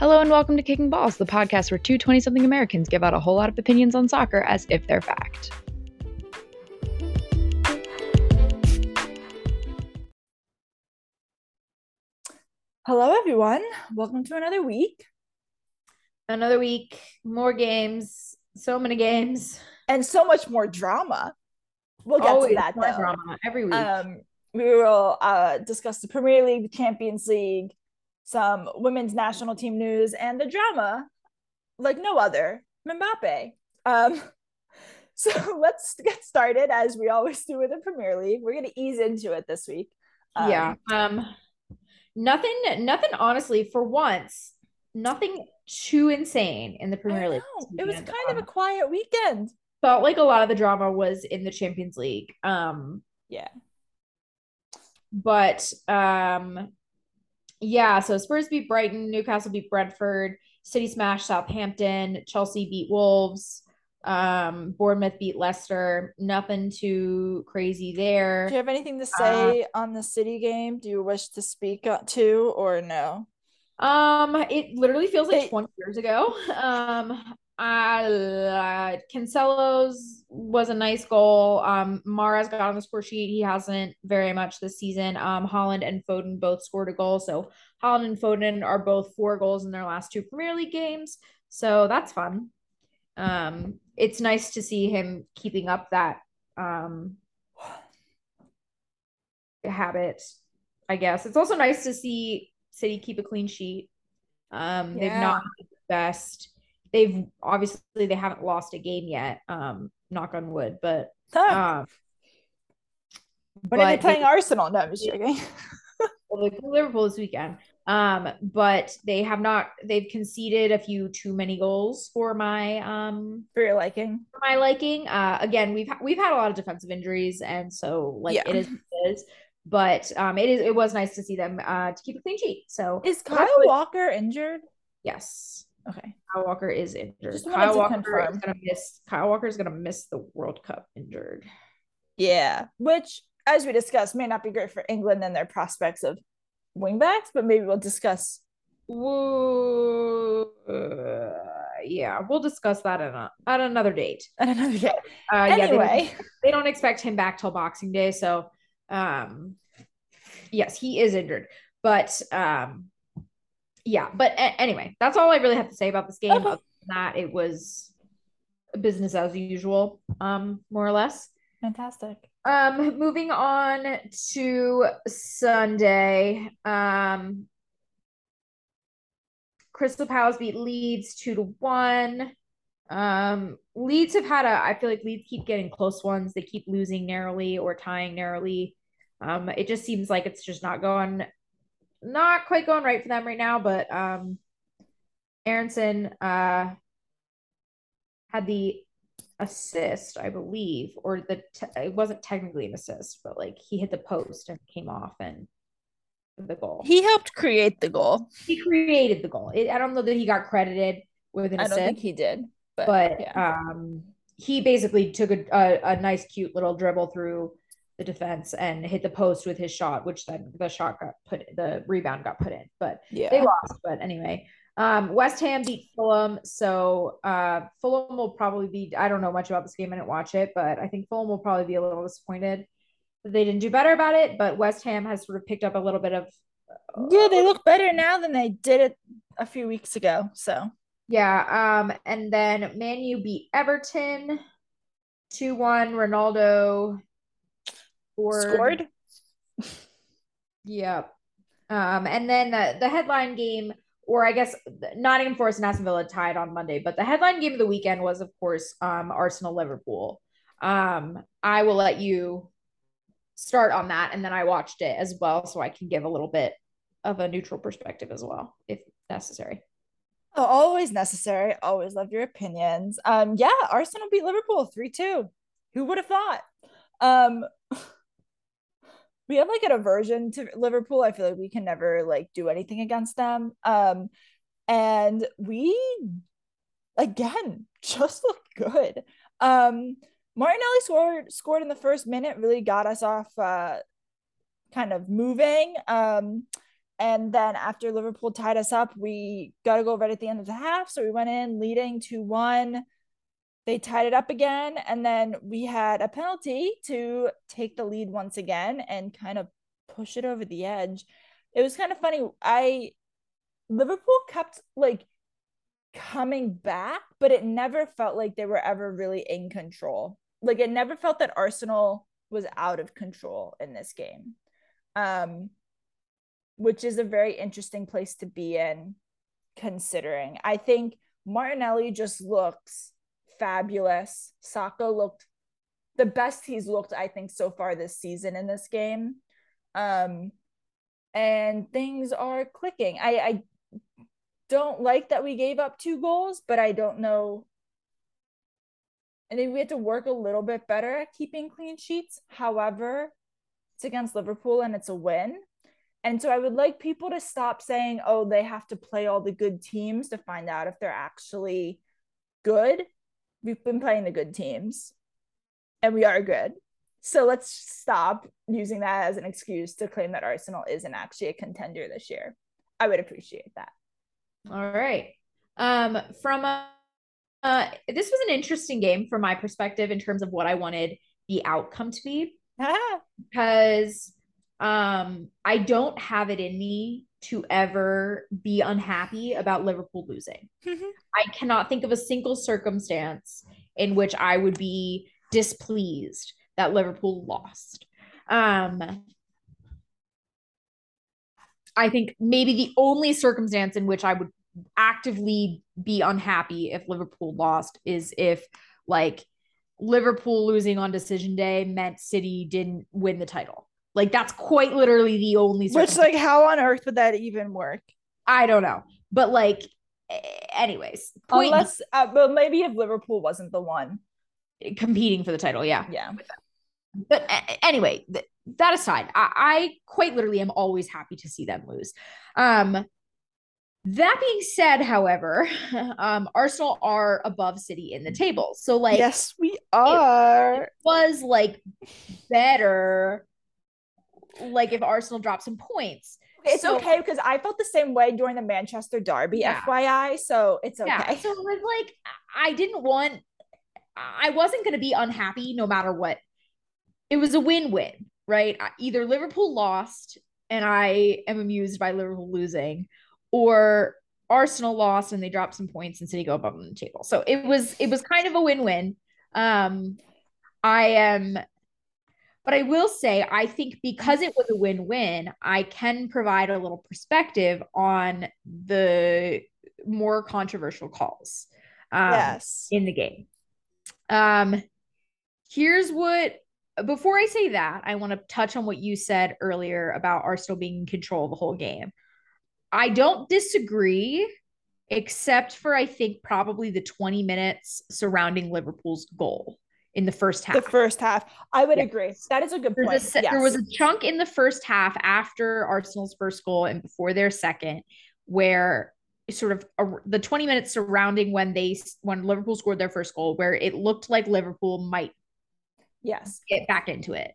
Hello and welcome to Kicking Balls, the podcast where two 20 something Americans give out a whole lot of opinions on soccer as if they're fact. Hello, everyone. Welcome to another week Another week, more games, so many games. and so much more drama. We'll get Always to that more though. drama every week. Um, we will uh, discuss the Premier League, the Champions League, some women's national team news, and the drama like no other. Mbappe. Um, so let's get started as we always do with the Premier League. We're gonna ease into it this week. Um, yeah. Um nothing nothing honestly for once, nothing too insane in the I Premier League. It was weekend. kind of a Um, quiet weekend. felt like a lot of the drama was in the Champions League. Um Yeah. but um yeah, so Spurs beat Brighton, Newcastle beat Brentford, City smashed Southampton, Chelsea beat Wolves, um Bournemouth beat Leicester. Nothing too crazy there. Do you have anything Uh, to say on the City game? Do you wish to speak uh, to or no? Um, it literally feels like It- 20 years ago. Um, uh, Cancelo's was a nice goal. Um, Mahrez got on the score sheet. He hasn't very much this season. Um, Haaland and Foden both scored a goal. So Haaland and Foden are both four goals in their last two Premier League games. So that's fun. Um, it's nice to see him keeping up that um habit, I guess. It's also nice to see City keep a clean sheet. Um, they've not been the best. They've obviously they haven't lost a game yet. Um, knock on wood, but Huh. um, they but playing Arsenal? No, I'm just joking. well, they Liverpool this weekend. Um, but they have not. They've conceded a few too many goals for my um For your liking. for my liking. Uh, again, we've we've had a lot of defensive injuries, and so like Yeah. it is what it is. But um, it is it was nice to see them uh to keep a clean sheet. So Is Kyle Walker injured? yes, Okay. Kyle Walker is injured. Just Kyle to Walker is gonna miss. Kyle Walker is gonna miss the World Cup injured. Yeah. Which, as we discussed, may not be great for England and their prospects of wingbacks, but maybe we'll discuss. Woo. Uh, yeah, we'll discuss that at, a, at another date. at another day. Uh, yeah, they don't- anyway, they don't expect him back till Boxing Day. So, um, yes, he is injured, but um, yeah. But a- anyway, that's all I really have to say about this game. Okay. Other than that, it was business as usual, um, more or less. fantastic. Um, moving on to Sunday. Um, Crystal Palace beat Leeds two to one. Um, Leeds have had a, I feel like Leeds keep getting close ones. They keep losing narrowly or tying narrowly. Um, it just seems like it's just not going, not quite going right for them right now. But um, Aaronson uh had the assist, I believe, or the te- it wasn't technically an assist, but like he hit the post and came off and the goal. He helped create the goal. He created the goal. It, I don't know that he got credited with an I don't assist, think he did, but, but yeah. um, he basically took a, a a nice, cute little dribble through the defense and hit the post with his shot, which then the shot got put, the rebound got put in. But yeah. they lost. But anyway, um, West Ham beat Fulham. So uh, Fulham will probably be, I don't know much about this game. I didn't watch it, but I think Fulham will probably be a little disappointed that they didn't do better about it. But West Ham has sort of picked up a little bit of. Yeah, they look better now than they did it a few weeks ago. So Yeah. Um, and then Man U beat Everton 2 1. Ronaldo scored. scored. Yep. Um, and then the, the headline game, or I guess Nottingham Forest and Aston Villa tied on Monday, but the headline game of the weekend was, of course, um, Arsenal Liverpool. Um, I will let you start on that, and then I watched it as well, so I can give a little bit of a neutral perspective as well, if necessary. Oh, always necessary. Always love your opinions. Um, yeah, Arsenal beat Liverpool 3-2. Who would have thought? Um we have like an aversion to Liverpool. I feel like we can never like do anything against them. Um and we again just look good. Um Martinelli scored scored in the first minute, really got us off uh kind of moving. Um and then after Liverpool tied us up, we got to go right at the end of the half. So we went in leading 2 1. They tied it up again. And then we had a penalty to take the lead once again and kind of push it over the edge. It was kind of funny. I, Liverpool kept like coming back, but it never felt like they were ever really in control. Like it never felt that Arsenal was out of control in this game. Um, which is a very interesting place to be in considering. I think Martinelli just looks fabulous. Saka looked the best he's looked, I think, so far this season in this game. Um, and things are clicking. I, I don't like that we gave up two goals, but I don't know. I think we had to work a little bit better at keeping clean sheets. However, it's against Liverpool and it's a win. And so I would like people to stop saying, oh, they have to play all the good teams to find out if they're actually good. We've been playing the good teams and we are good. So let's stop using that as an excuse to claim that Arsenal isn't actually a contender this year. I would appreciate that. All right. Um, from a, uh, this was an interesting game from my perspective in terms of what I wanted the outcome to be. because um, I don't have it in me to ever be unhappy about Liverpool losing. I cannot think of a single circumstance in which I would be displeased that Liverpool lost. Um, I think maybe the only circumstance in which I would actively be unhappy if Liverpool lost is if like Liverpool losing on decision day meant City didn't win the title. Like that's quite literally the only. Which, like, how on earth would that even work? I don't know, but like, anyways, unless, uh, but maybe if Liverpool wasn't the one competing for the title, yeah, yeah. But anyway, th- that aside, I-, I quite literally am always happy to see them lose. Um, that being said, however, um, Arsenal are above City in the table. So, like, yes, we are. It was like better like if Arsenal drops some points. It's so, okay because I felt the same way during the Manchester Derby, yeah. FYI. So it's okay. Yeah. So it was like I didn't want I wasn't gonna be unhappy no matter what. It was a win-win, right? Either Liverpool lost and I am amused by Liverpool losing, or Arsenal lost and they dropped some points and City go above on the table. So it was it was kind of a win-win. Um I am but I will say, I think because it was a win win, I can provide a little perspective on the more controversial calls um, yes. in the game. Um, here's what, before I say that, I want to touch on what you said earlier about Arsenal being in control of the whole game. I don't disagree, except for I think probably the 20 minutes surrounding Liverpool's goal in the first half. The first half. I would yes. agree. That is a good point. A, yes. There was a chunk in the first half after Arsenal's first goal and before their second where sort of a, the 20 minutes surrounding when they when Liverpool scored their first goal where it looked like Liverpool might yes get back into it.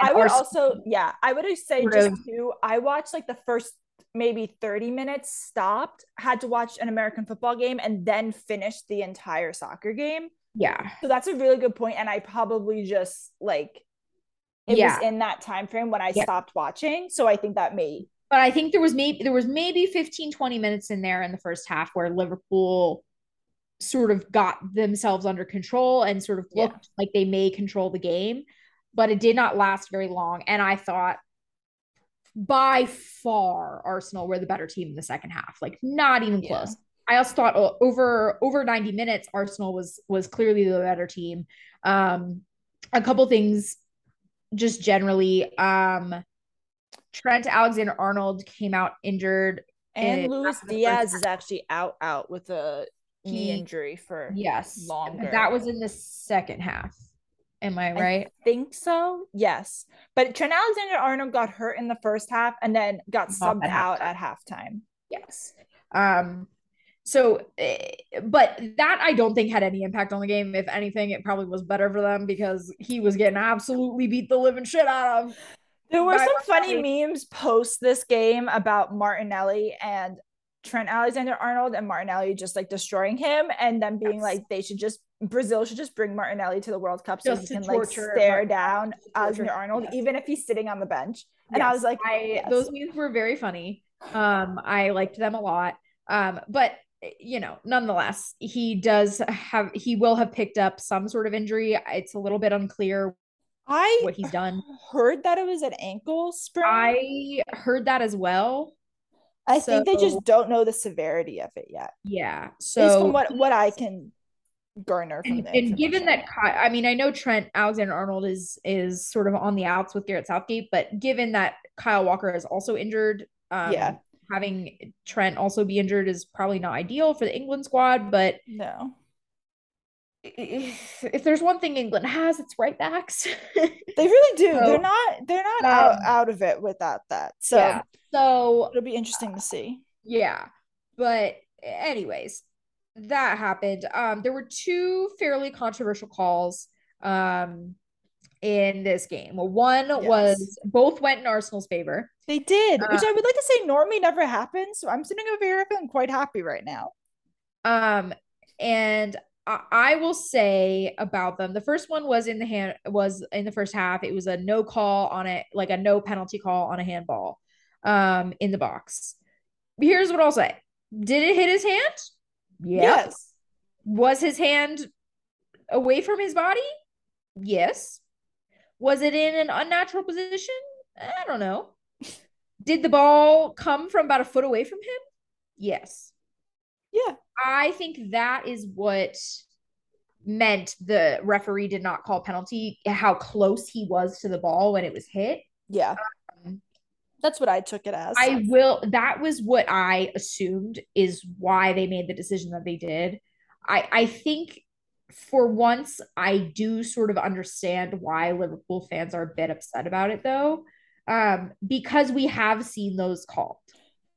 I would Arsenal, also yeah, I would say just of, too I watched like the first maybe 30 minutes stopped, had to watch an American football game and then finished the entire soccer game yeah. So that's a really good point. And I probably just like it yeah. was in that time frame when I yeah. stopped watching. So I think that may but I think there was maybe there was maybe 15, 20 minutes in there in the first half where Liverpool sort of got themselves under control and sort of looked yeah. like they may control the game, but it did not last very long. And I thought by far Arsenal were the better team in the second half, like not even close. I also thought oh, over over 90 minutes, Arsenal was was clearly the better team. Um, a couple things just generally. Um, Trent Alexander Arnold came out injured. And Luis Diaz is actually out out with a knee injury for yes longer. That was in the second half. Am I right? I think so. Yes. But Trent Alexander Arnold got hurt in the first half and then got subbed out at halftime. Yes. Um so, eh, but that I don't think had any impact on the game. If anything, it probably was better for them because he was getting absolutely beat the living shit out of. There were some funny memes post this game about Martinelli and Trent Alexander Arnold and Martinelli just like destroying him and then being yes. like they should just Brazil should just bring Martinelli to the World Cup so just he can like stare down Alexander Arnold yes. even if he's sitting on the bench. And yes. I was like, I, those memes were very funny. Um, I liked them a lot. Um, but you know, nonetheless, he does have he will have picked up some sort of injury. It's a little bit unclear I what he's done. Heard that it was an ankle sprain. I heard that as well. I so, think they just don't know the severity of it yet. Yeah. So what what I can garner from and, and given that I mean I know Trent Alexander Arnold is is sort of on the outs with Gareth Southgate, but given that Kyle Walker is also injured, um, yeah, having Trent also be injured is probably not ideal for the England squad. But no, if, if there's one thing England has, it's right backs. they really do. So, they're not they're not um, out out of it without that. So yeah. so it'll be interesting to see. Yeah, but anyways, that happened. Um, there were two fairly controversial calls. Um, in this game. One yes. was both went in Arsenal's favor. They did, uh, which I would like to say normally never happens. So I'm sitting over here feeling quite happy right now. Um, and I, I will say about them. The first one was in the hand was in the first half. It was a no call on it, like a no penalty call on a handball, um, in the box. Here's what I'll say: Did it hit his hand? Yes. Was his hand away from his body? Yes. Was it in an unnatural position? I don't know. Did the ball come from about a foot away from him? Yes. Yeah. I think that is what meant the referee did not call penalty, how close he was to the ball when it was hit. Yeah. Um, That's what I took it as. I will, that was what I assumed is why they made the decision that they did. I, I think for once, I do sort of understand why Liverpool fans are a bit upset about it, though, um, because we have seen those called.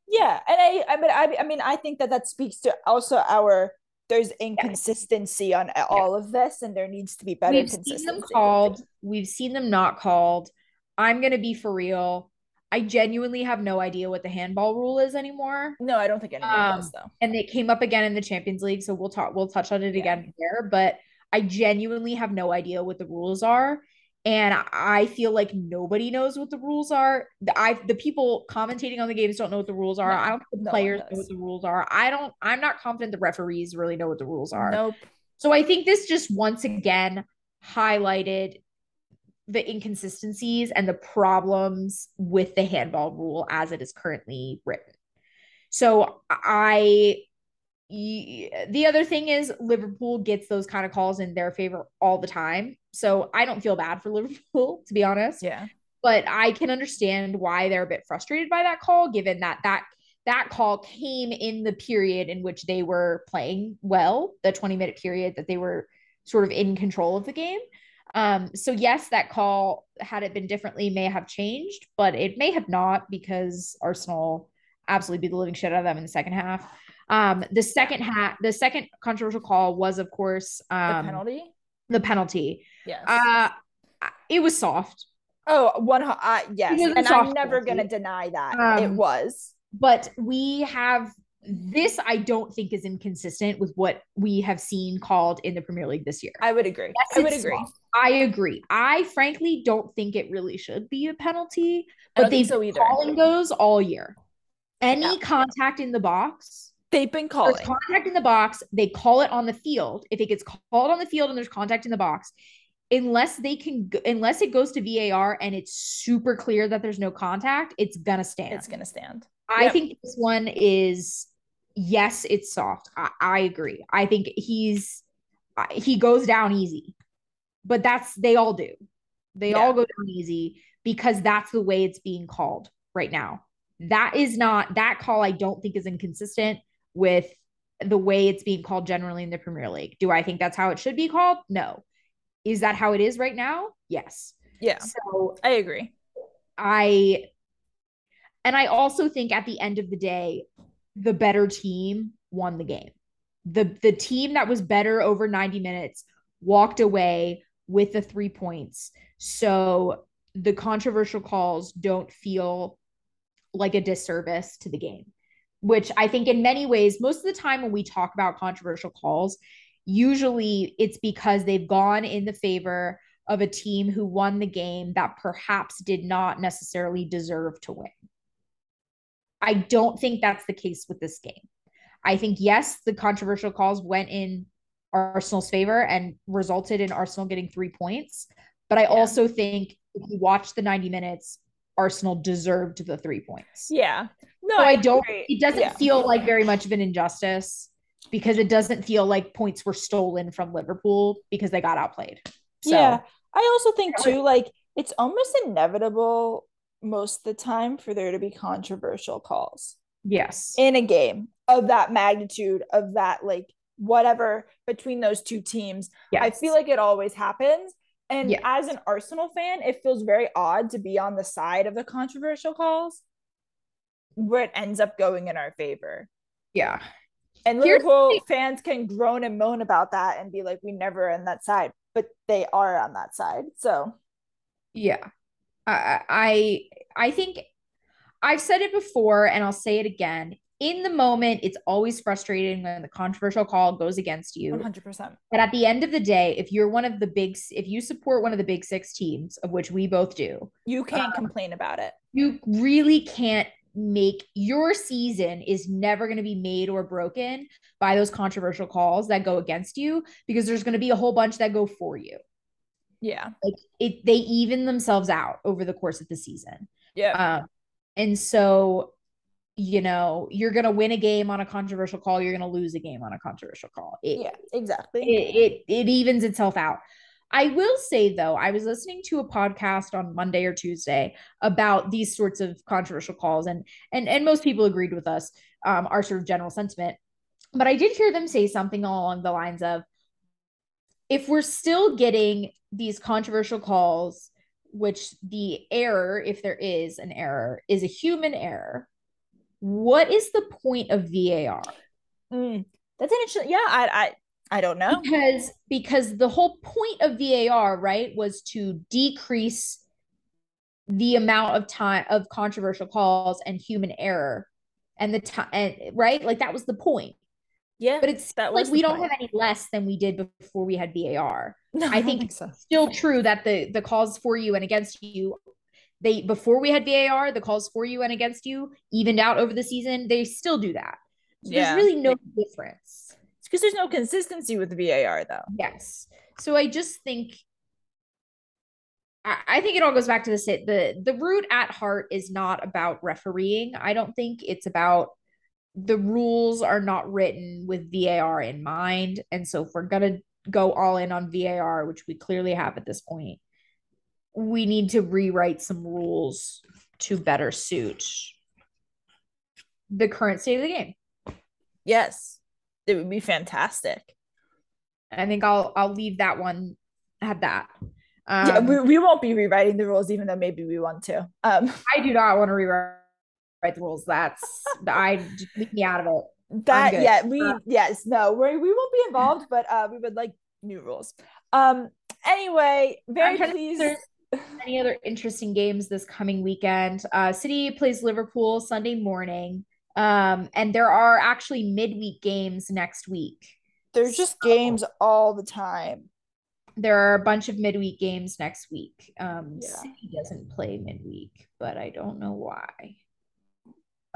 Yeah, and I, I mean, I, I mean, I think that that speaks to also our there's inconsistency on all of this, and there needs to be better. We've seen them called. We've seen them not called. I'm gonna be for real. I genuinely have no idea what the handball rule is anymore. No, I don't think anyone um, does though. And it came up again in the Champions League, so we'll talk. We'll touch on it yeah. again here. But I genuinely have no idea what the rules are, and I feel like nobody knows what the rules are. The, I the people commentating on the games don't know what the rules are. No, I don't think the no players know what the rules are. I don't. I'm not confident the referees really know what the rules are. Nope. So I think this just once again highlighted the inconsistencies and the problems with the handball rule as it is currently written. So I the other thing is Liverpool gets those kind of calls in their favor all the time. So I don't feel bad for Liverpool to be honest. Yeah. But I can understand why they're a bit frustrated by that call given that that that call came in the period in which they were playing well, the 20 minute period that they were sort of in control of the game. Um, so yes, that call, had it been differently, may have changed, but it may have not because Arsenal absolutely beat the living shit out of them in the second half. Um, the second half, the second controversial call was, of course, um, the penalty. The penalty. Yes. Uh, it was soft. Oh, one. Uh, yes, and I'm never gonna deny that um, it was. But we have this I don't think is inconsistent with what we have seen called in the Premier League this year. I would agree. Yes, I would agree. I agree. I frankly don't think it really should be a penalty, but they've so been calling those all year. Any yeah. contact in the box, they've been calling contact in the box. They call it on the field. If it gets called on the field and there's contact in the box, unless they can, unless it goes to VAR and it's super clear that there's no contact, it's gonna stand. It's gonna stand. I yep. think this one is yes, it's soft. I, I agree. I think he's uh, he goes down easy, but that's they all do. They yeah. all go down easy because that's the way it's being called right now. That is not that call. I don't think is inconsistent with the way it's being called generally in the Premier League. Do I think that's how it should be called? No. Is that how it is right now? Yes. Yeah. So I agree. I and I also think at the end of the day, the better team won the game. The the team that was better over 90 minutes walked away with the 3 points. So the controversial calls don't feel like a disservice to the game, which I think in many ways, most of the time when we talk about controversial calls, usually it's because they've gone in the favor of a team who won the game that perhaps did not necessarily deserve to win. I don't think that's the case with this game. I think, yes, the controversial calls went in Arsenal's favor and resulted in Arsenal getting three points. But I yeah. also think if you watch the 90 minutes, Arsenal deserved the three points. Yeah. No, so I, I don't, it doesn't yeah. feel like very much of an injustice because it doesn't feel like points were stolen from Liverpool because they got outplayed. So, yeah. I also think too, like it's almost inevitable most of the time for there to be controversial calls. Yes. In a game of that magnitude, of that like whatever between those two teams. Yes. I feel like it always happens. And yes. as an Arsenal fan, it feels very odd to be on the side of the controversial calls where it ends up going in our favor. Yeah. And Liverpool fans can groan and moan about that and be like, we never on that side, but they are on that side. So, yeah, I, I, I think I've said it before and I'll say it again. In the moment, it's always frustrating when the controversial call goes against you. 100%. But at the end of the day, if you're one of the big, if you support one of the big six teams, of which we both do, you can't um, complain about it. You really can't make your season is never going to be made or broken by those controversial calls that go against you because there's going to be a whole bunch that go for you. Yeah. Like it they even themselves out over the course of the season. Yeah. Um, and so you know, you're going to win a game on a controversial call, you're going to lose a game on a controversial call. It, yeah, exactly. It, it it evens itself out. I will say though, I was listening to a podcast on Monday or Tuesday about these sorts of controversial calls, and and and most people agreed with us, um, our sort of general sentiment. But I did hear them say something along the lines of, if we're still getting these controversial calls, which the error, if there is an error, is a human error, what is the point of VAR? Mm, that's an interesting. Yeah, I, I I don't know. Because because the whole point of VAR, right, was to decrease the amount of time of controversial calls and human error and the time and right? Like that was the point. Yeah. But it's that like we don't have any less than we did before we had VAR. No, I think, it's so. still true that the the calls for you and against you they before we had VAR, the calls for you and against you evened out over the season. They still do that. So yeah. There's really no difference because there's no consistency with the VAR though. Yes. So I just think I, think it all goes back to the the the root at heart is not about refereeing. I don't think it's about the rules are not written with VAR in mind. And so if we're gonna go all in on VAR, which we clearly have at this point, we need to rewrite some rules to better suit the current state of the game. Yes it would be fantastic. I think I'll I'll leave that one at that. Um, yeah, we, we won't be rewriting the rules, even though maybe we want to. Um, I do not want to rewrite the rules. That's I leave me out of it. That yeah, we uh, yes no we we won't be involved, but uh, we would like new rules. Um. Anyway, very pleased. Any other interesting games this coming weekend? Uh, City plays Liverpool Sunday morning. Um, and there are actually midweek games next week. There's just so, games all the time. There are a bunch of midweek games next week. Um, yeah. City doesn't play midweek, but I don't know why.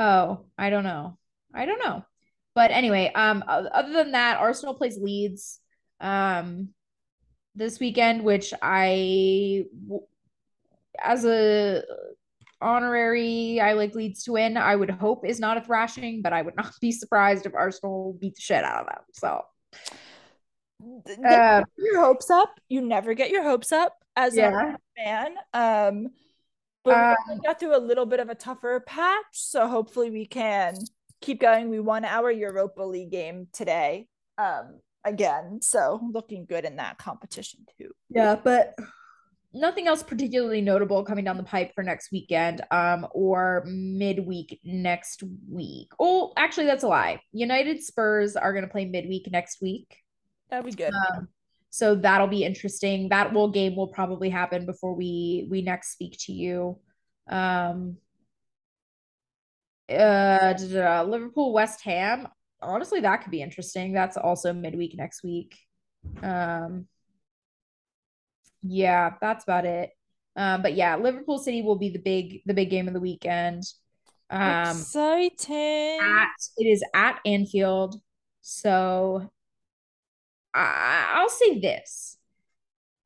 Oh, I don't know. I don't know. But anyway, um, other than that, Arsenal plays Leeds um this weekend, which I, as a honorary I like Leeds to win, I would hope is not a thrashing, but I would not be surprised if Arsenal beat the shit out of them. So uh, your hopes up. You never get your hopes up as yeah. a fan. Um but um, we got through a little bit of a tougher patch, so hopefully we can keep going. We won our Europa League game today. Um again, so looking good in that competition too. Yeah, but nothing else particularly notable coming down the pipe for next weekend um or midweek next week oh actually that's a lie united spurs are going to play midweek next week that'd be good um, so that'll be interesting. That will game will probably happen before we we next speak to you. Um uh Liverpool West Ham. Honestly, that could be interesting. That's also midweek next week. Um yeah, that's about it. Um, but yeah, Liverpool City will be the big the big game of the weekend. Um exciting. At, it is at Anfield. So I, I'll say this.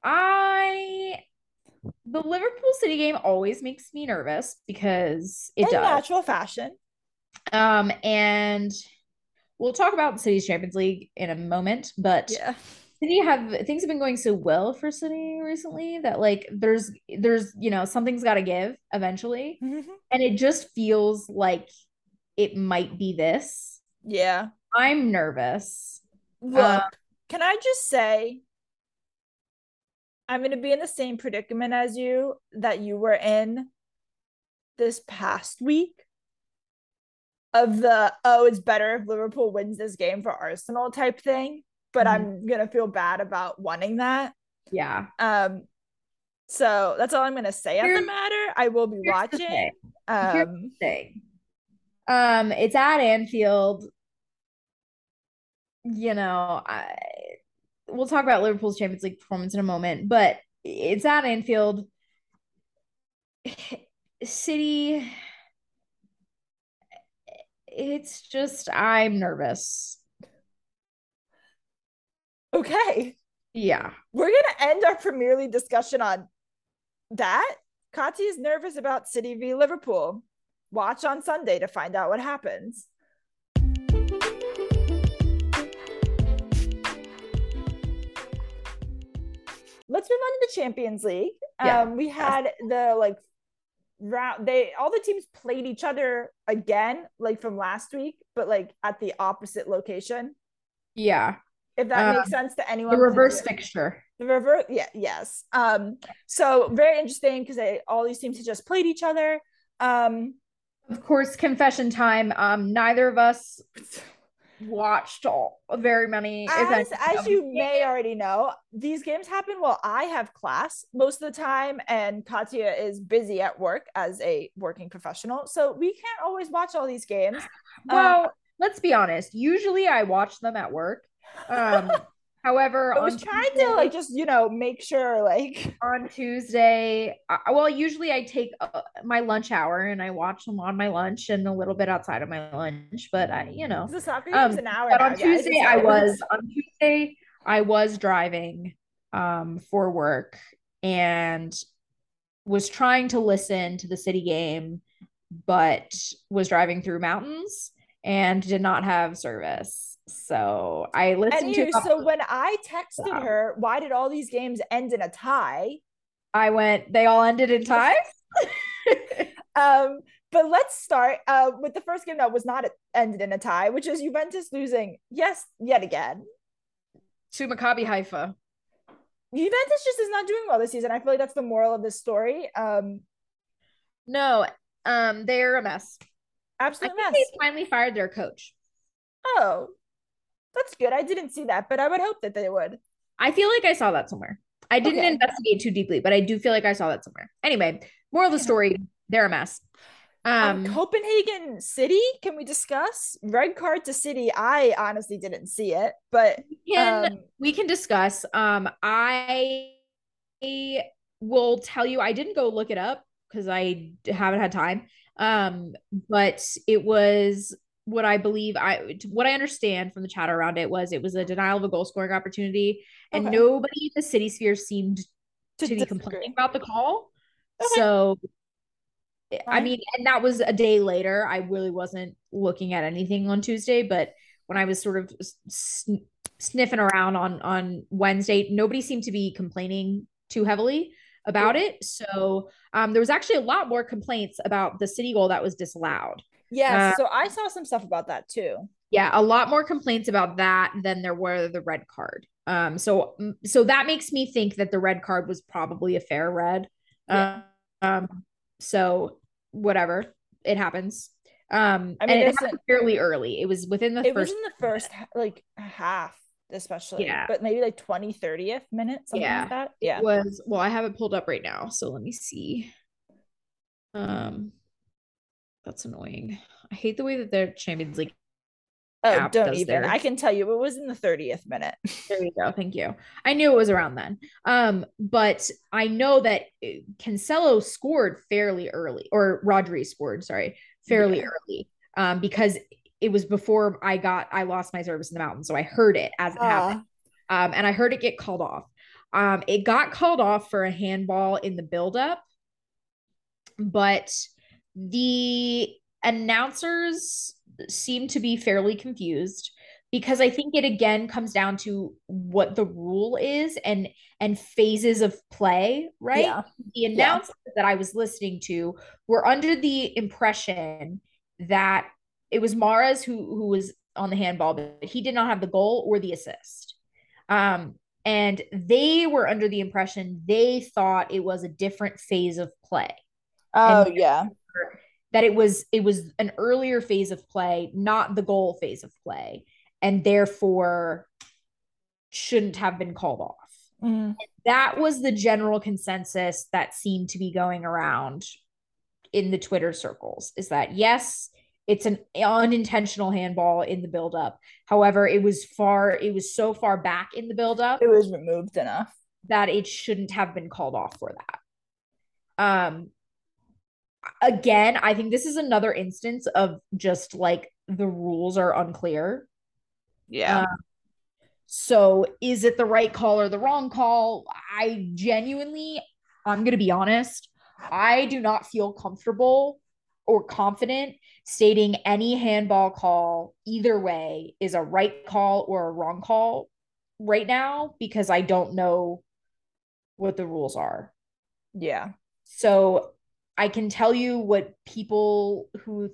I the Liverpool City game always makes me nervous because it In does. natural fashion. Um, and we'll talk about the City's Champions League in a moment, but yeah. City have things have been going so well for City recently that like there's there's you know something's got to give eventually, mm-hmm. and it just feels like it might be this. Yeah, I'm nervous. Look, um, can I just say, I'm going to be in the same predicament as you that you were in this past week of the oh it's better if liverpool wins this game for arsenal type thing but mm-hmm. i'm gonna feel bad about wanting that. Yeah. Um so that's all i'm gonna say on the matter. I will be watching. um um it's at anfield. You know i we'll talk about liverpool's champions league performance in a moment but it's at anfield city it's just I'm nervous. Okay. Yeah. We're gonna end our Premier League discussion on that. Kati is nervous about City v Liverpool. Watch on Sunday to find out what happens. Let's move on to the Champions League. Yeah. Um, we had the like round they all the teams played each other again like from last week but like at the opposite location. Yeah. If that makes um, sense to anyone the reverse fixture. The reverse yeah yes. Um so very interesting because they all these teams have just played each other. Um of course confession time. Um neither of us watched all very many as, as you may already know these games happen while i have class. Most of the time and katya is busy at work as a working professional so we can't always watch all these games. Well um, let's be honest. Usually i watch them at work. Um However, I was trying Tuesday, to like just you know make sure like on Tuesday. I, well, usually I take uh, my lunch hour and I watch them on my lunch and a little bit outside of my lunch. But I, you know, the soccer game's um, an hour. But now, on Tuesday, I was on Tuesday I was driving um, for work and was trying to listen to the city game, but was driving through mountains and did not have service. So I listened to. So when I texted her, why did all these games end in a tie? I went. They all ended in ties. um, but let's start uh, with the first game that was not ended in a tie, which is Juventus losing. Yes, yet again to Maccabi Haifa. Juventus just is not doing well this season. I feel like that's the moral of this story. Um, no, um, they're a mess. Absolutely, mess. They finally fired their coach. Oh, that's good. I didn't see that, but I would hope that they would. I feel like I saw that somewhere. I didn't okay. investigate too deeply, but I do feel like I saw that somewhere. Anyway, moral of the story, they're a mess. Um, um, Copenhagen City, can we discuss red card to City? I honestly didn't see it, but we can, um, we can discuss. Um, I will tell you, I didn't go look it up because I haven't had time. Um, but it was what I believe I what I understand from the chat around it was it was a denial of a goal scoring opportunity, and okay. nobody in the city sphere seemed to, to be complaining about the call. Okay. So, Fine. I mean, and that was a day later. I really wasn't looking at anything on Tuesday, but when I was sort of sn- sniffing around on on Wednesday, nobody seemed to be complaining too heavily about it. So um, there was actually a lot more complaints about the city goal that was disallowed. Yeah, uh, so I saw some stuff about that too. Yeah, a lot more complaints about that than there were the red card. Um, so mm, so that makes me think that the red card was probably a fair red. Yeah. Um, so whatever, it happens. Um, I mean, it happened fairly early. It was within the it first. was in the first like half. especially. Yeah. But maybe like 20, 30th minute, something Yeah. like that. Yeah. was well i have it pulled up right now so let me see um that's annoying i hate the way that their champions league Oh, app don't does even. theirs. I can tell you it was in the 30th minute. there you go thank you i knew it was around then um but i know that uh, cancelo scored fairly early or rodri scored sorry fairly Yeah. early um because it was before i got i lost my service in the mountain so i heard it as it happened um, and I heard it get called off. Um, it got called off for a handball in the buildup, but the announcers seem to be fairly confused because I think it again comes down to what the rule is and and phases of play, right? Yeah. The announcers that I was listening to were under the impression that it was Mahrez who who was on the handball, but he did not have the goal or the assist. Um, and they were under the impression they thought it was a different phase of play Oh, And- yeah. That it was it was an earlier phase of play not the goal phase of play and therefore shouldn't have been called off Mhm. that was the general consensus that seemed to be going around in the twitter circles is that yes it's an unintentional handball in the buildup however it was far it was so far back in the buildup It was removed enough. that it shouldn't have been called off for that. Um again, I think this is another instance of just like the rules are unclear. Yeah. Um, So is it the right call or the wrong call? I genuinely, I'm going to be honest, I do not feel comfortable or confident stating any handball call either way is a right call or a wrong call right now because I don't know what the rules are. yeah. So I can tell you what people who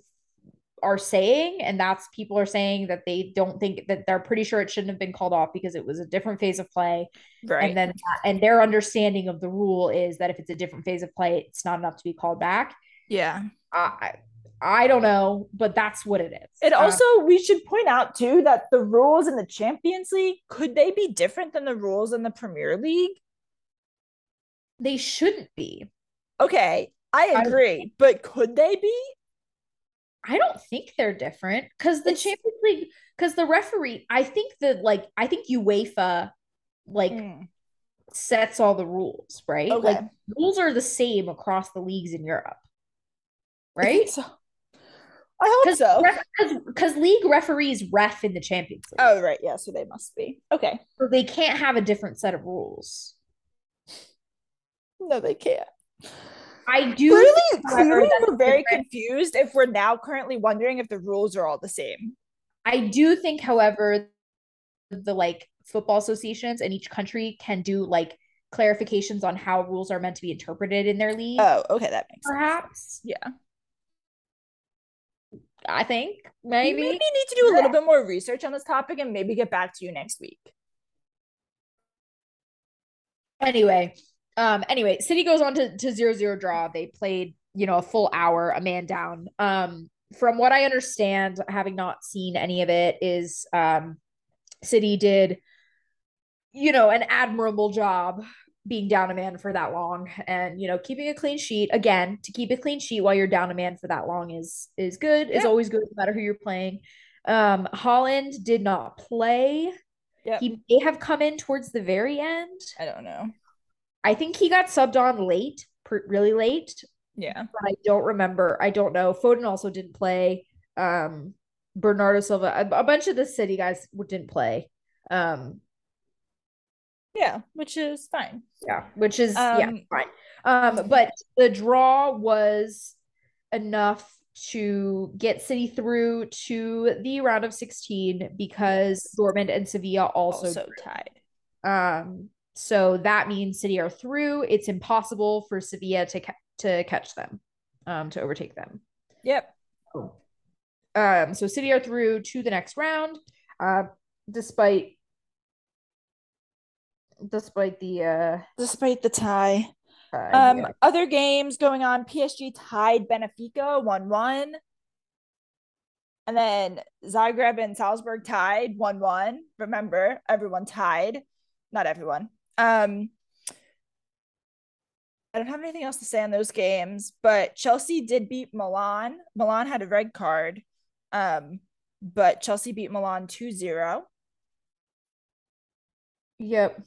are saying, and that's people are saying that they don't think that they're pretty sure it shouldn't have been called off because it was a different phase of play. Right. And then, and their understanding of the rule is that if it's a different phase of play, it's not enough to be called back. yeah. I, I don't know, but that's what it is. It Um, also, we should point out too that the rules in the Champions League could they be different than the rules in the Premier League? they shouldn't be. Okay, I I- agree, but could they be? I don't think they're different because the It's- Champions League, because the referee, I think that like I think UEFA like Mm, sets all the rules, right? Okay. Like rules are the same across the leagues in Europe. Right? so. I hope so. Because league referees ref in the Champions League. Oh, right. Yeah, so they must be. Okay. So they can't have a different set of rules. No, they can't. I do however, clearly we're very different- confused if we're now currently wondering if the rules are all the same. I do think, however, the like football associations in each country can do like clarifications on how rules are meant to be interpreted in their league. Oh, okay, that makes sense. perhaps. Yeah. I think Maybe. maybe. need to do a little bit more research on this topic and maybe get back to you next week. Anyway, um, anyway, City goes on to to zero zero draw. They played, you know, a full hour, a man down. Um, from what I understand, having not seen any of it, is um, City did, you know, an admirable job being down a man for that long, and you know, keeping a clean sheet. Again, to keep a clean sheet while you're down a man for that long is is good. Is always good, no matter who you're playing. Um, Haaland did not play. Yep. He may have come in towards the very end. I don't know. I think he got subbed on late, pr- really late, Yeah. but I don't remember. I don't know. Foden also didn't play. Um, Bernardo Silva, a, a bunch of the city guys didn't play. Um, Yeah, which is fine. yeah, which is yeah, Um, fine. Um, but the draw was enough to get City through to the round of 16 because Dortmund and Sevilla also, Also, tied. Um, so that means City are through. It's impossible for Sevilla to ca- to catch them, um, to overtake them. Yep. Um, so City are through to the next round, uh, despite despite the uh, Despite the tie. uh, Um, yeah. other games going on. PSG tied Benfica 1 1. And then Zagreb and Salzburg tied 1 1. Remember, everyone tied. Not everyone. Um, I don't have anything else to say on those games, but Chelsea did beat Milan. Milan had a red card. Um, but Chelsea beat Milan 2 0. Yep.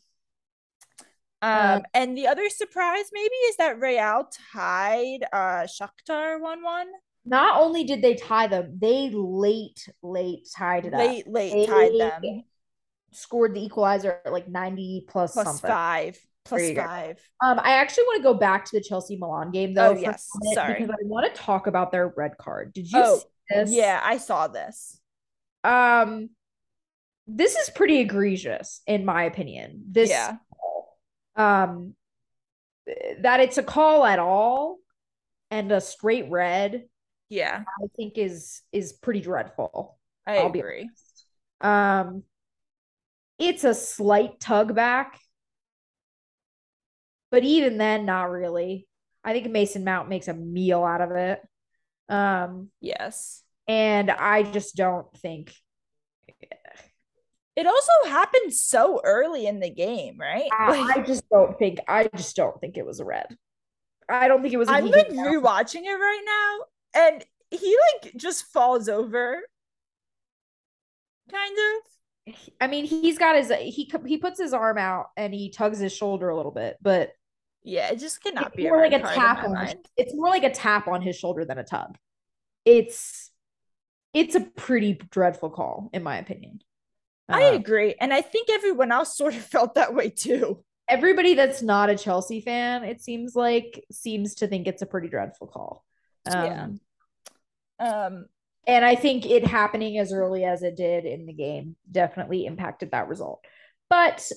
Um, and the other surprise maybe is that Real tied uh Shakhtar 1 1. Not only did they tie them, they late, late tied it Late, up. late They tied them. Scored the equalizer at like 90 plus, Plus something. five. Plus go. five. Um, I actually want to go back to the Chelsea Milan game though. Oh, yes. Sorry. Because I want to talk about their red card. Did you Oh, see this? Yeah, I saw this. Um, this is pretty egregious in my opinion. This Yeah. um that it's a call at all and a straight red Yeah, I think is is pretty dreadful. I I'll be agree. Um it's a slight tug back. But even then not really. I think Mason Mount makes a meal out of it. Um Yes. and I just don't think It also happened so early in the game, right? I, I just don't think I just don't think it was a red. I don't think it was a I'm like rewatching it right now, and he like just falls over, kind of. I mean, he's got his he he puts his arm out and he tugs his shoulder a little bit, but Yeah, it just cannot it's be more like a tap on his, it's more like a tap on his shoulder than a tug. It's it's a pretty dreadful call in my opinion. I Um, agree, and I think everyone else sort of felt that way too. everybody that's not a Chelsea fan, it seems like, seems to think it's a pretty dreadful call. Yeah. Um, Um, And I think it happening as early as it did in the game definitely impacted that result. But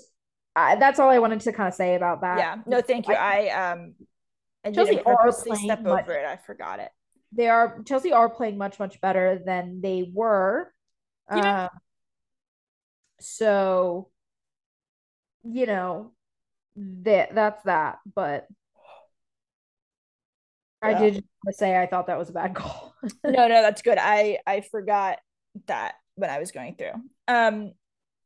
uh, that's all I wanted to kind of say about that. yeah, no, thank you. I- I um, I Chelsea are playing step much- over it. I forgot it. They are Chelsea are playing much much better than they were. Yeah. Um, so you know that that's that. But I Yeah. did say I thought that was a bad call. no, no, that's good. I I forgot that when I was going through. Um,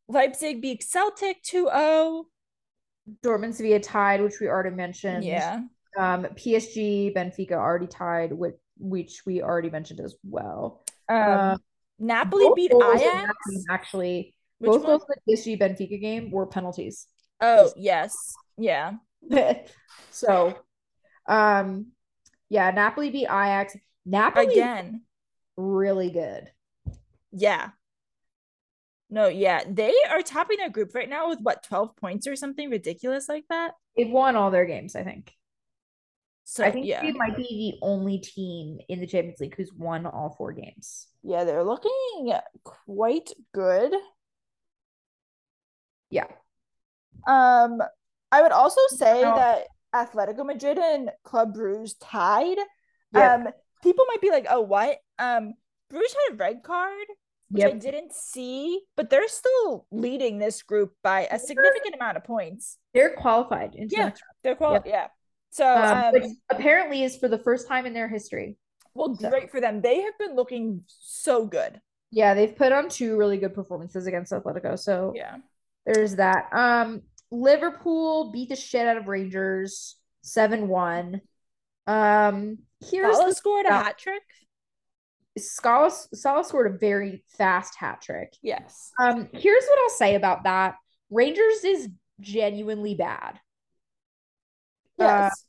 Leipzig beat Celtic oh. 2-0. Dortmund Sevilla tied, which we already mentioned. Yeah. Um, PSG, Benfica already tied, which which we already mentioned as well. Um, Uh, Napoli beat Ajax. actually. Which both one? goals the PSG Benfica game were penalties. Oh, yes. Yeah. so, um, yeah, Napoli beat Ajax. Napoli Again. really good. Yeah. No, yeah. They are topping their group right now with what, 12 points or something ridiculous like that? They've won all their games, I think. So, I think yeah. they might be the only team in the Champions League who's won all four games. Yeah, they're looking quite good. Yeah. Um, I would also say Oh. that Atletico Madrid and Club Bruges tied. Yep. Um, people might be like, "Oh, what?" Um, Bruges had a red card, which I didn't see, but they're still leading this group by a significant amount of points. They're qualified Yeah. the. They're qual- Yep. yeah. So, Um, um, apparently is for the first time in their history. well, so- great for them. They have been looking so good. Yeah, they've put on two really good performances against Atletico. So Yeah. there's that. Um, Liverpool beat the shit out of Rangers 7-1. Um, here's Salah the scored a hat trick. Salah, Salah scored a very fast hat trick. Yes. Um, here's what I'll say about that. Rangers is genuinely bad. Yes.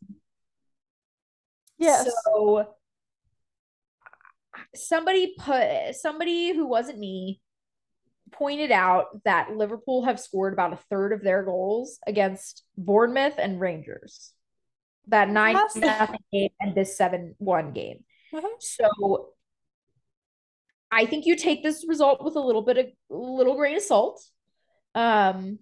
yes. So somebody put somebody who wasn't me pointed out that Liverpool have scored about a third of their goals against Bournemouth and Rangers. That nine nothing game and this seven one game. Mhm. So I think you take this result with a little bit of a little grain of salt. Um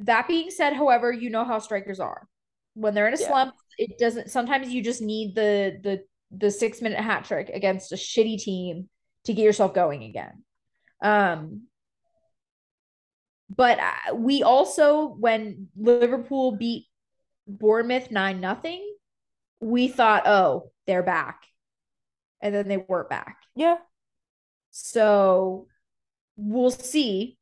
that being said, however, you know how strikers are. When they're in a Yeah. slump, it doesn't sometimes you just need the the the 6 minute hat trick against a shitty team to get yourself going again. Um but we also when Liverpool beat Bournemouth 9 nothing, we thought, "Oh, they're back." and then they weren't back. Yeah. So we'll see.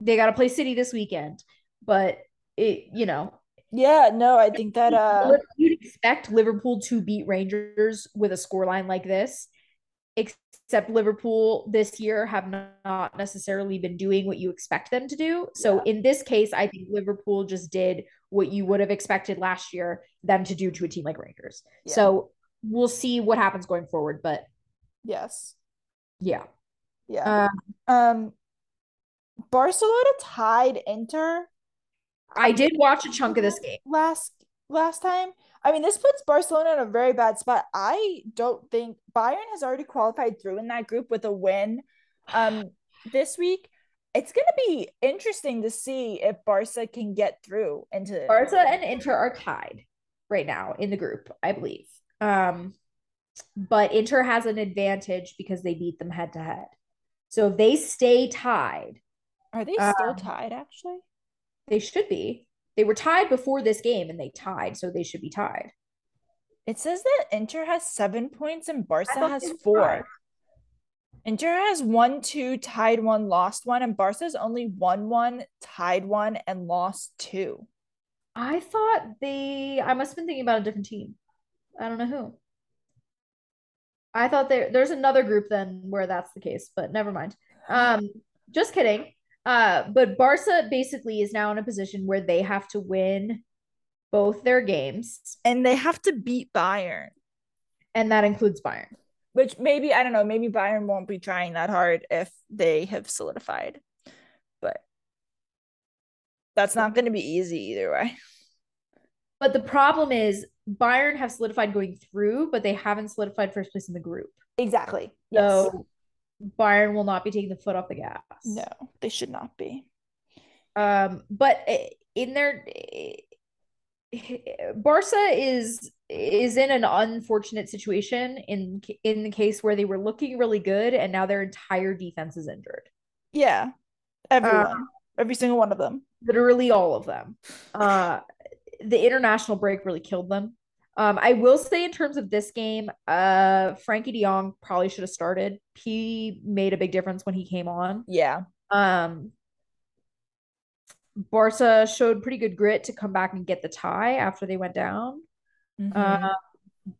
They got to play City this weekend, but it, you know, Yeah, no, I think that uh you'd expect Liverpool to beat Rangers with a scoreline like this, except Liverpool this year have not necessarily been doing what you expect them to do. So Yeah. in this case, I think Liverpool just did what you would have expected last year them to do to a team like Rangers. Yeah. So we'll see what happens going forward, but yes. yeah. Yeah. Uh, Um Barcelona tied Inter I did watch a chunk of this game. last last time. I mean, this puts Barcelona in a very bad spot. I don't think Bayern has already qualified through in that group with a win um this week. It's going to be interesting to see if Barca can get through into Barca and Inter are tied right now in the group, I believe. Um, but Inter has an advantage because they beat them head to head. So if they stay tied, Are they still um, tied actually? they should be. They were tied before this game and they tied, so they should be tied. It says that Inter has 7 points and Barca has 4. tied. Inter has one, two, tied one, lost one, and Barca's only won one, tied one, and lost two. I thought they I must have been thinking about a different team. I don't know who. I thought there there's another group then where that's the case, but never mind. Um, just kidding. Uh, but Barca basically is now in a position where they have to win both their games, And they have to beat Bayern, and that includes Bayern. which maybe, I don't know, maybe Bayern won't be trying that hard if they have solidified. But that's not going to be easy either way. But the problem is Bayern have solidified going through, but they haven't solidified first place in the group. Exactly. So Bayern will not be taking the foot off the gas. No, they should not be. Um, but in their Barca is is in an unfortunate situation in in the case where they were looking really good and now their entire defense is injured. Yeah. Everyone. Every single one of them. Literally all of them. Uh the international break really killed them. Um, I will say in terms of this game, uh Frenkie De Jong probably should have started. He made a big difference when he came on. Yeah. Um, Barca showed pretty good grit to come back and get the tie after they went down. Mhm. Um,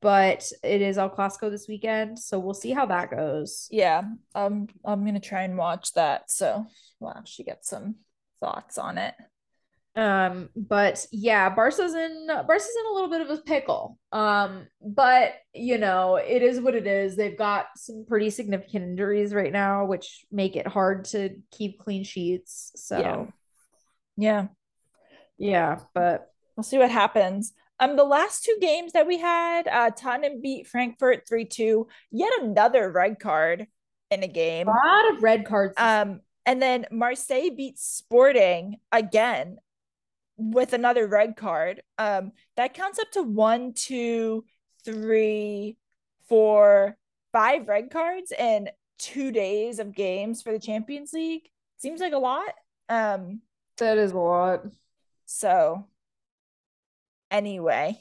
but it is El Clasico this weekend, so we'll see how that goes. yeah. Um, I'm going to try and watch that. So we'll actually get some thoughts on it. Um, but yeah, Barca's in Barca's in a little bit of a pickle. Um, but you know, it is what it is. They've got some pretty significant injuries right now, which make it hard to keep clean sheets. So Yeah. Yeah. yeah, but We'll see what happens. Um, the last two games that we had, uh, Tottenham beat Frankfurt 3-2. Yet another red card in a game. a lot of red cards. Um, and then Marseille beat Sporting again with another red card. Um, that counts up to one, two, three, four, five red cards in two days of games for the Champions League. Seems like a lot. Um, that is a lot. so anyway,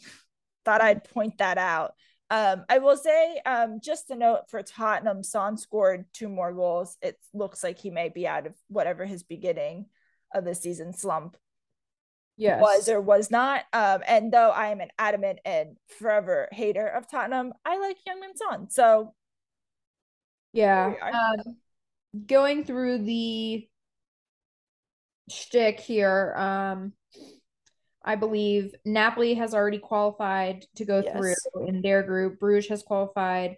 thought I'd point that out. Um, I will say, um, just a note for Tottenham, Son scored two more goals. It looks like he may be out of whatever his beginning of the season slump Yes. was or was not. Um, and though I am an adamant and forever hater of Tottenham, I like Heung-min Son. So Yeah. Um, going through the shtick here, um, I believe Napoli has already qualified to go Yes. through in their group. Bruges has qualified.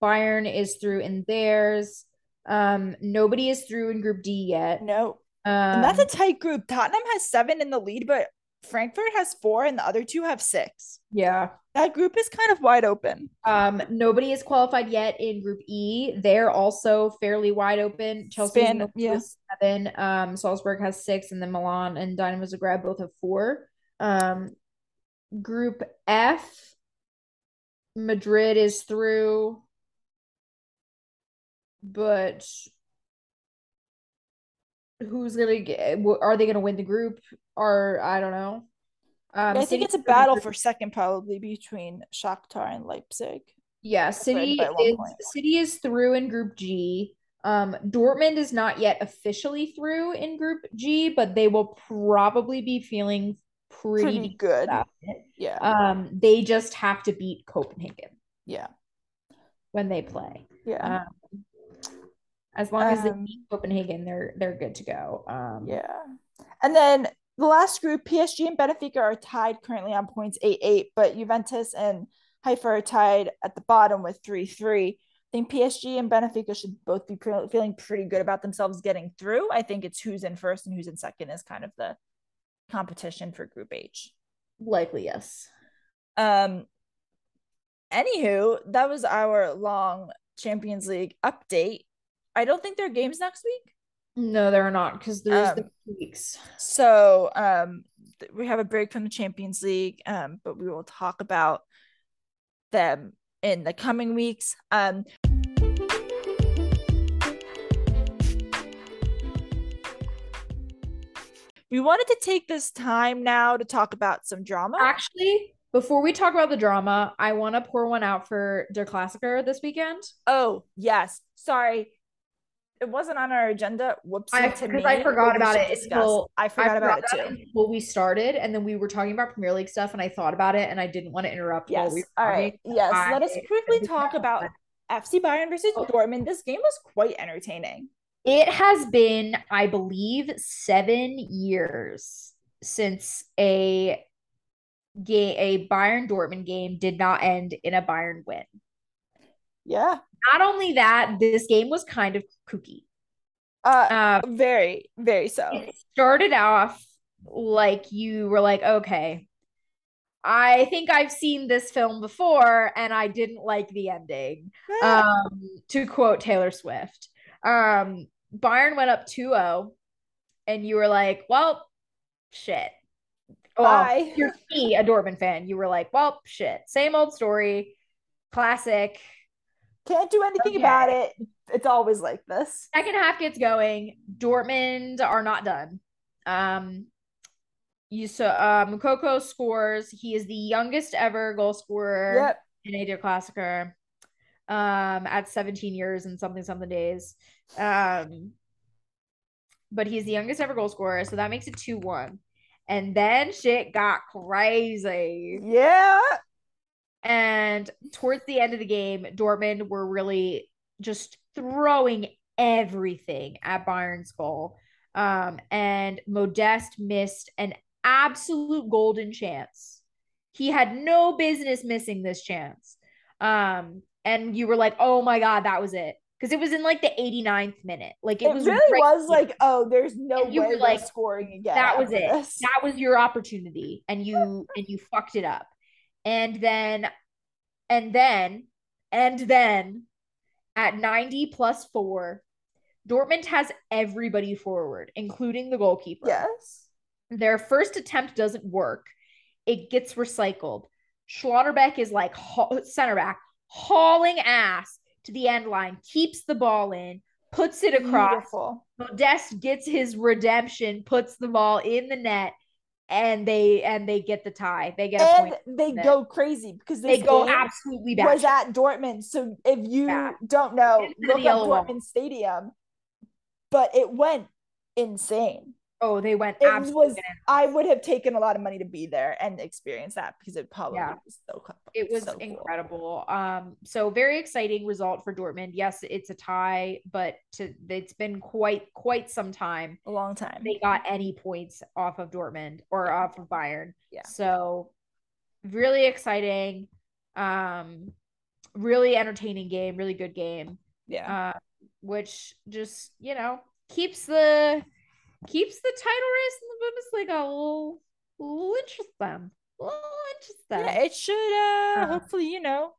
Bayern is through in theirs. Um, nobody is through in Group D yet. no, Um, and that's a tight group. Tottenham has seven in the lead, but Frankfurt has four, and the other two have six. yeah. That group is kind of wide open. Um, nobody is qualified yet in Group E. They're also fairly wide open. Chelsea Span- yeah. has seven. Um, Salzburg has six, and then Milan and Dynamo Zagreb both have four. Um, Group F, Madrid is through, but who's gonna get? Are they gonna win the group? Or I don't know. Um, I think City it's a battle for second, probably between Shakhtar and Leipzig. Yeah, City is City is through in Group G. Um, Dortmund is not yet officially through in Group G, but they will probably be feeling pretty, pretty good. Yeah. Um, they just have to beat Copenhagen. Yeah. When they play. Yeah. Um, as long as they meet Copenhagen, they're they're good to go. Um, yeah. And then the last group, PSG and Benfica are tied currently on points 8 8, but Juventus and Haifa are tied at the bottom with 3 3. I think PSG and Benfica should both be pre- feeling pretty good about themselves getting through. I think it's who's in first and who's in second is kind of the competition for Group H. Likely, yes. Um. Anywho, that was our long Champions League update. I don't think there are games next week. No, there are not because there's um, the weeks. So um, we have a break from the Champions League, um, but we will talk about them in the coming weeks. Um, we wanted to take this time now to talk about some drama. Actually, before we talk about the drama, I want to pour one out for Der Klassiker this weekend. Oh, yes. Sorry it wasn't on our agenda. Whoops. Because I forgot about it until I forgot, I forgot about, about, it too. Well, we started and then we were talking about Premier League stuff and I thought about it and I didn't want to interrupt. Yes. We All right. Yes. I, Let us quickly talk about FC Bayern versus oh. Dortmund. This game was quite entertaining. It has been, I believe, seven years since a game, a Bayern Dortmund game did not end in a Bayern win. Yeah. Not only that, this game was kind of kooky. Uh, uh very, very so. It started off like you were like, okay, I think I've seen this film before and I didn't like the ending. um, to quote Taylor Swift. Um, Bayern went up 2-0 and you were like, well, shit. Bye. Well, you're me, a Dortmund fan. You were like, well, shit. Same old story. Classic. Can't do anything okay. about it. It's always like this. Second half gets going. Dortmund are not done. Um, you so uh, Moukoko scores. He is the youngest ever goal scorer yep. in a Der Klassiker. Um, at 17 years and something something days. Um, but he's the youngest ever goal scorer, so that makes it 2-1. And then shit got crazy. Yeah. And towards the end of the game, Dortmund were really just throwing everything at Bayern's goal. Um, and Modeste missed an absolute golden chance. He had no business missing this chance. Um, and you were like, oh my God, that was it. Because it was in like the 89th minute. Like it, it was really was like, oh, there's no way we're like scoring again. That was it. This. That was your opportunity. And you and you fucked it up. And then, and then, and then at 90 plus four, Dortmund has everybody forward, including the goalkeeper. Yes. Their first attempt doesn't work. It gets recycled. Schlotterbeck is like center back, hauling ass to the end line, keeps the ball in, puts it across. Beautiful. Modeste gets his redemption, puts the ball in the net, and they and they get the tie. They get and they go crazy because they go absolutely bad. Was at Dortmund. So if you don't know, look up Dortmund Stadium. But it went insane. Oh, they went. It was. I would have taken a lot of money to be there and experience that because it probably yeah. was so. It was so incredible. Cool. Um, so very exciting result for Dortmund. Yes, it's a tie, but to it's been quite quite some time. A long time. They got any points off of Dortmund or off of Bayern. Yeah. So really exciting. Um, really entertaining game. Really good game. Yeah. Uh, which just you know keeps the keeps the title race in the Bundesliga a little, a little interesting. A little interesting. Yeah, it should uh, uh hopefully, you know.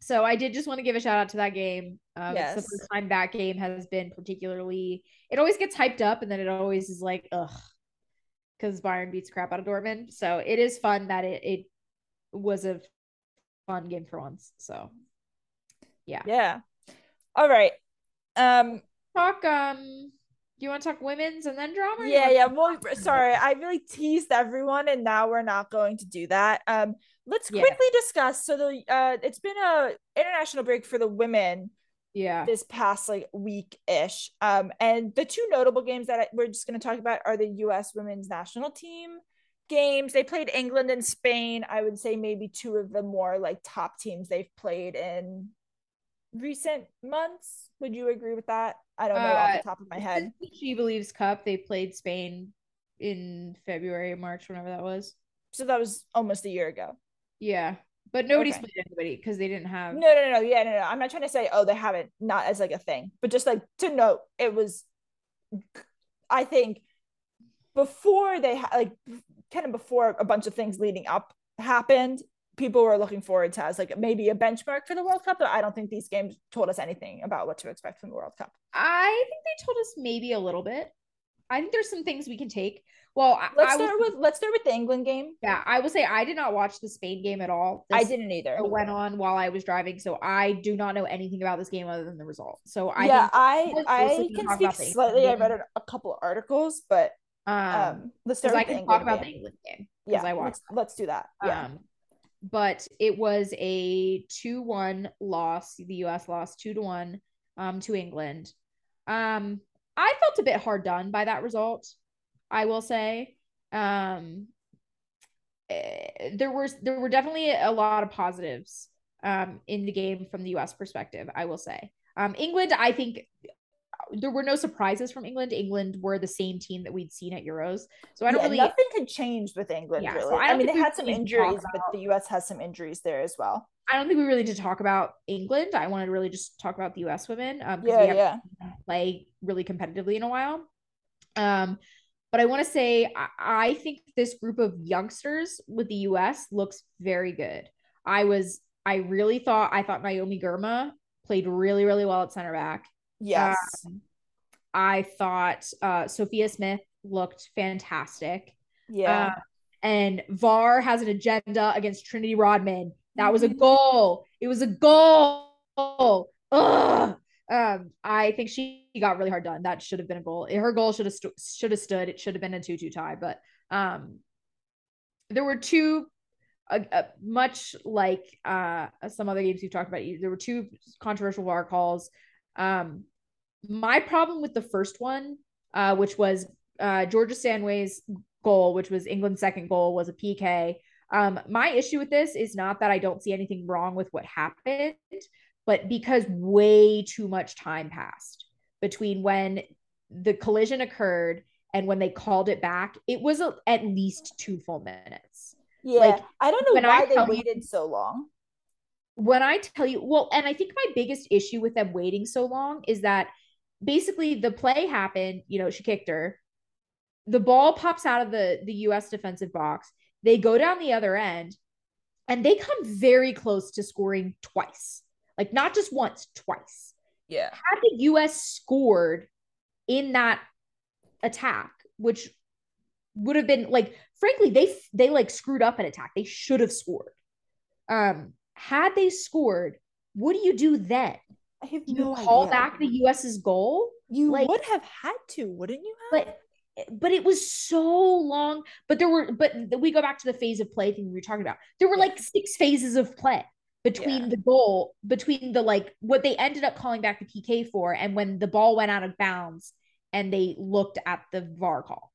So I did just want to give a shout out to that game. Um, yes. The first time that game has been particularly. It always gets hyped up, and then it always is like, ugh, because Bayern beats crap out of Dortmund. So it is fun that it it was a fun game for once. So yeah, yeah. All right. Um, talk um you want to talk women's and then drama? Yeah, yeah. Well, sorry, I really teased everyone, and now we're not going to do that. Um, let's Yeah. quickly discuss. So the uh, it's been a international break for the women Yeah. this past like week ish. Um, and the two notable games that I, we're just going to talk about are the U.S. women's national team games. They played England and Spain. I would say maybe two of the more like top teams they've played in recent months. Would you agree with that? I don't know off Uh, the top of my head. She Believes Cup. They played Spain in February, March, whenever that was. So that was almost a year ago. Yeah. But nobody's Okay. played anybody because they didn't have. No, no, no, no. Yeah, no, no. I'm not trying to say, oh, they haven't, not as like a thing, but just like to note, it was, I think, before they ha- like kind of before a bunch of things leading up happened, people were looking forward to as like maybe a benchmark for the World Cup. But I don't think these games told us anything about what to expect from the World Cup. I think they told us maybe a little bit. I think there's some things we can take. Well, Let's I start with let's start with the England game. yeah, I will say I did not watch the Spain game at all. I didn't either. It went on while I was driving, so I do not know anything about this game other than the result. So I yeah, I I can speak about the England slightly. I read a, couple of articles, but um, um, let's start I can England talk about game. the England game yeah, I watched. let's, let's do that. Yeah. Um, but it was a two-one loss. The U.S. lost two to one um, to England. Um, I felt a bit hard done by that result. I will say. Um, eh, there was there were definitely a lot of positives um, in the game from the U.S. perspective. I will say. Um, England, I think there were no surprises from England. England were the same team that we'd seen at Euros, so I don't yeah, really. nothing had changed with England Yeah, really. so I I, mean, they had some injuries, but the US has some injuries there as well. I don't think we really need to talk about England. I wanted to really just talk about the U.S. women um, because Yeah, we haven't yeah. play really competitively in a while. Um, but I want to say I, I think this group of youngsters with the U.S. looks very good. I was I really thought I thought Naomi Girma played really really well at center back. Yes. Um, I thought uh, Sophia Smith looked fantastic. yeah. Uh, and VAR has an agenda against Trinity Rodman. That was a Mhm. goal. It was a goal. Ugh. Um, I think she got really hard done. That should have been a goal. Her goal should have stu- should have stood. It should have been a two-two tie. But um, there were two, uh, uh, much like uh some other games we've talked about. There were two controversial VAR calls. Um, my problem with the first one, uh, which was uh Georgia Stanway's goal, which was England's second goal, was a PK. Um, my issue with this is not that I don't see anything wrong with what happened, but because way too much time passed between when the collision occurred and when they called it back, it was a, at least two full minutes. yeah. like, I don't know when I why they tell you- waited so long. When I tell you, well, and I think my biggest issue with them waiting so long is that basically the play happened, you know, she kicked her. The ball pops out of the the US defensive box. They go down the other end and they come very close to scoring twice. Like not just once, twice. Yeah. Had the US scored in that attack, which would have been like frankly they they like screwed up an attack. They should have scored. Um had they scored, what do you do then? I have you no call idea. back the US's goal? You like- would have had to, wouldn't you have? But but it was so long. But there were but we go back to the phase of play thing we were talking about. There were Yeah. like six phases of play between Yeah. the goal, between the like what they ended up calling back the PK for, and when the ball went out of bounds and they looked at the VAR call.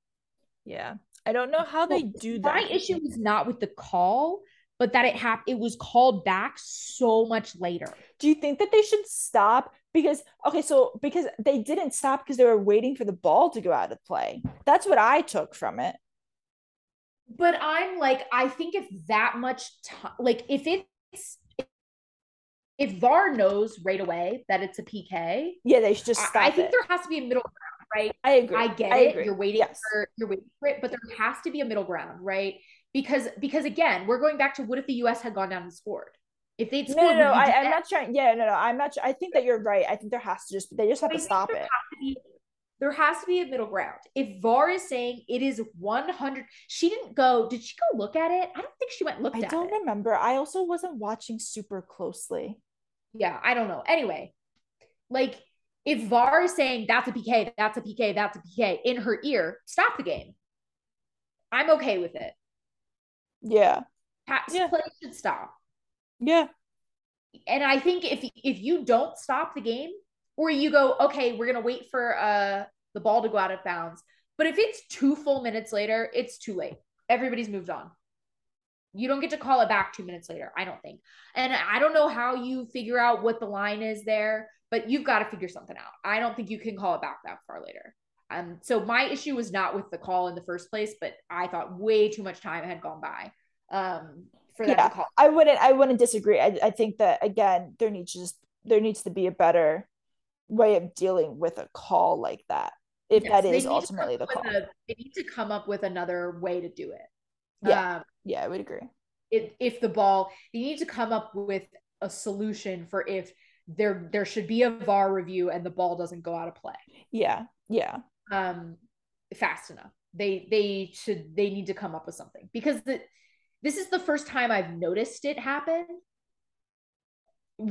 yeah. I don't know how they do that. My issue was not with the call, but that it hap- it was called back so much later. Do you think that they should stop? Because okay, so because they didn't stop because they were waiting for the ball to go out of play. That's what I took from it. But I'm like, I think if that much time, like if it's if VAR knows right away that it's a PK, Yeah, they should just I- stop I, think it. there has to be a middle ground, right? I agree. I get I it. agree. You're waiting Yes. for you're waiting for it, but there has to be a middle ground, right? Because because again, we're going back to what if the US had gone down and scored? If they'd No, scored, no, no. you I, I'm not trying. Yeah, no, no. I'm not. I think that you're right. I think there has to just. They just have I to stop it. to be- there has to be a middle ground. If VAR is saying it is 100, she didn't go. Did she go look at it? I don't think she went looked I don't it. remember. I also wasn't watching super closely. Yeah, I don't know. Anyway, like if VAR is saying that's a PK, that's a PK, that's a PK in her ear, stop the game. I'm okay with it. Yeah. Pass Yeah. play should stop. Yeah. And I think if if you don't stop the game, or you go, okay, we're gonna wait for uh the ball to go out of bounds. But if it's two full minutes later, it's too late. Everybody's moved on. You don't get to call it back two minutes later, I don't think. And I don't know how you figure out what the line is there, but you've got to figure something out. I don't think you can call it back that far later. Um, so my issue was not with the call in the first place, but I thought way too much time had gone by um, for them Yeah. call. I wouldn't I wouldn't disagree. I, I think that again, there needs to just there needs to be a better way of dealing with a call like that. If Yes, that is ultimately the call. a- they need to come up with another way to do it. Yeah. Um, yeah, I would agree. if, if the ball they need to come up with a solution for if there there should be a VAR review and the ball doesn't go out of play Yeah. Yeah. Um fast enough. They they should they need to come up with something because the this is the first time I've noticed it happen.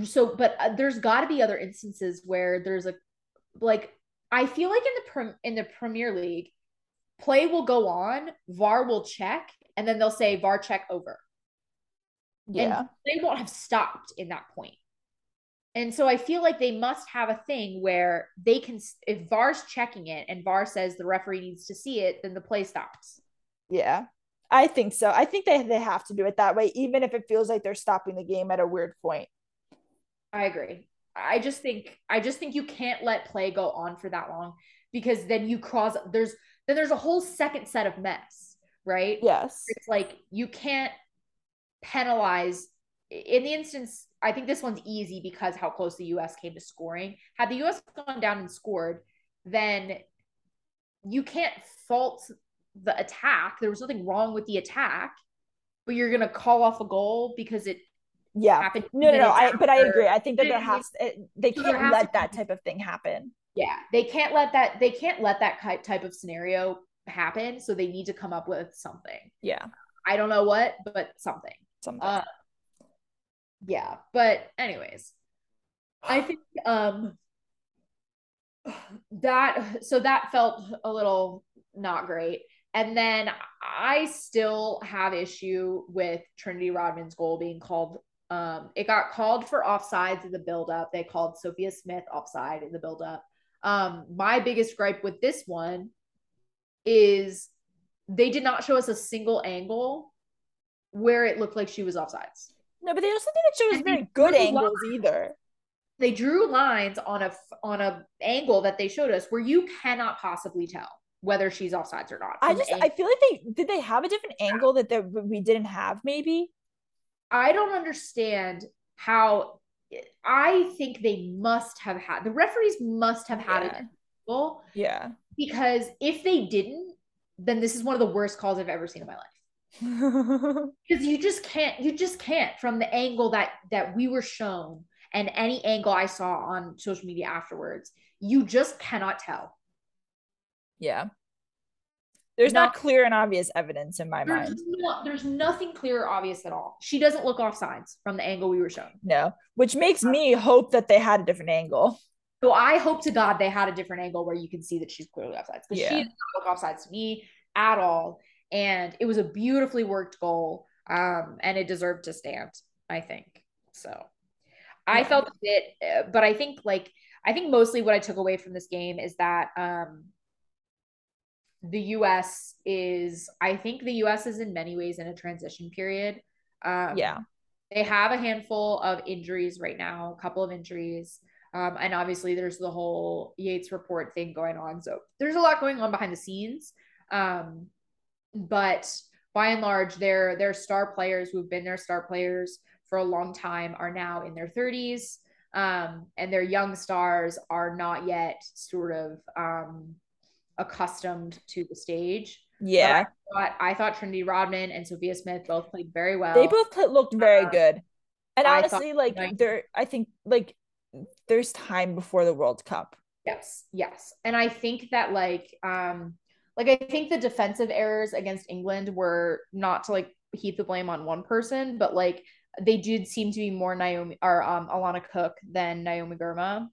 So but uh, there's got to be other instances where there's a like I feel like in the prim, in the Premier League play will go on, VAR will check and then they'll say VAR check over. Yeah. And they won't have stopped in that point. And so I feel like they must have a thing where they can, if VAR's checking it and VAR says the referee needs to see it, then the play stops. Yeah. I think so. I think they, they have to do it that way, even if it feels like they're stopping the game at a weird point. I agree. I just think, I just think you can't let play go on for that long because then you cause, there's, then there's a whole second set of mess, right? Yes. It's like you can't penalize in the instance I think this one's easy because how close the US came to scoring. Had the US gone down and scored, then you can't fault the attack. There was nothing wrong with the attack, but you're gonna call off a goal because it Yeah. happened. No, no, no. I, but I agree. I think that there has they So can't let that type of thing happen. Yeah, they can't let that. They can't let that type of scenario happen. So they need to come up with something. Yeah. I don't know what, but something. Something. Uh, yeah, but anyways, I think um that so that felt a little not great. And then I still have issue with Trinity Rodman's goal being called. Um, it got called for offsides in the buildup. They called Sophia Smith offside in the buildup. Um, my biggest gripe with this one is they did not show us a single angle where it looked like she was offsides. No, but they also didn't show us very good angles either. They drew lines on a on a angle that they showed us where you cannot possibly tell whether she's offsides or not. I just I feel like they did they have a different angle that they, we didn't have maybe. I don't understand how I think they must have had the referees must have had Yeah. an angle Yeah. because if they didn't, then this is one of the worst calls I've ever seen in my life. because you just can't you just can't from the angle that that we were shown and any angle i saw on social media afterwards you just cannot tell yeah. There's not No. clear and obvious evidence in my there's, mind. no, there's nothing clear or obvious at all she doesn't look off sides from the angle we were shown No, which makes me hope that they had a different angle. so i hope to god they had a different angle where you can see that she's clearly offsides because Yeah. she does not look offsides to me at all and it was a beautifully worked goal um and it deserved to stand i think so I felt a bit, uh, but I think like I think mostly what I took away from this game is that um the US is I think the US is in many ways in a transition period. Um Yeah. They have a handful of injuries right now, a couple of injuries. Um, and obviously there's the whole Yates report thing going on. So there's a lot going on behind the scenes. Um, but by and large, their their star players who've been their star players for a long time are now in their 30s. Um, and their young stars are not yet sort of um, accustomed to the stage. Yeah. But I thought, I thought Trinity Rodman and Sophia Smith both played very well. They both looked very uh, good. And I thought- honestly, like like- there I think like there's time before the World Cup. Yes, yes. And I think that like um like I think the defensive errors against England were not to like heap the blame on one person, but like they did seem to be more Naomi or um Alana Cook than Naomi Girma.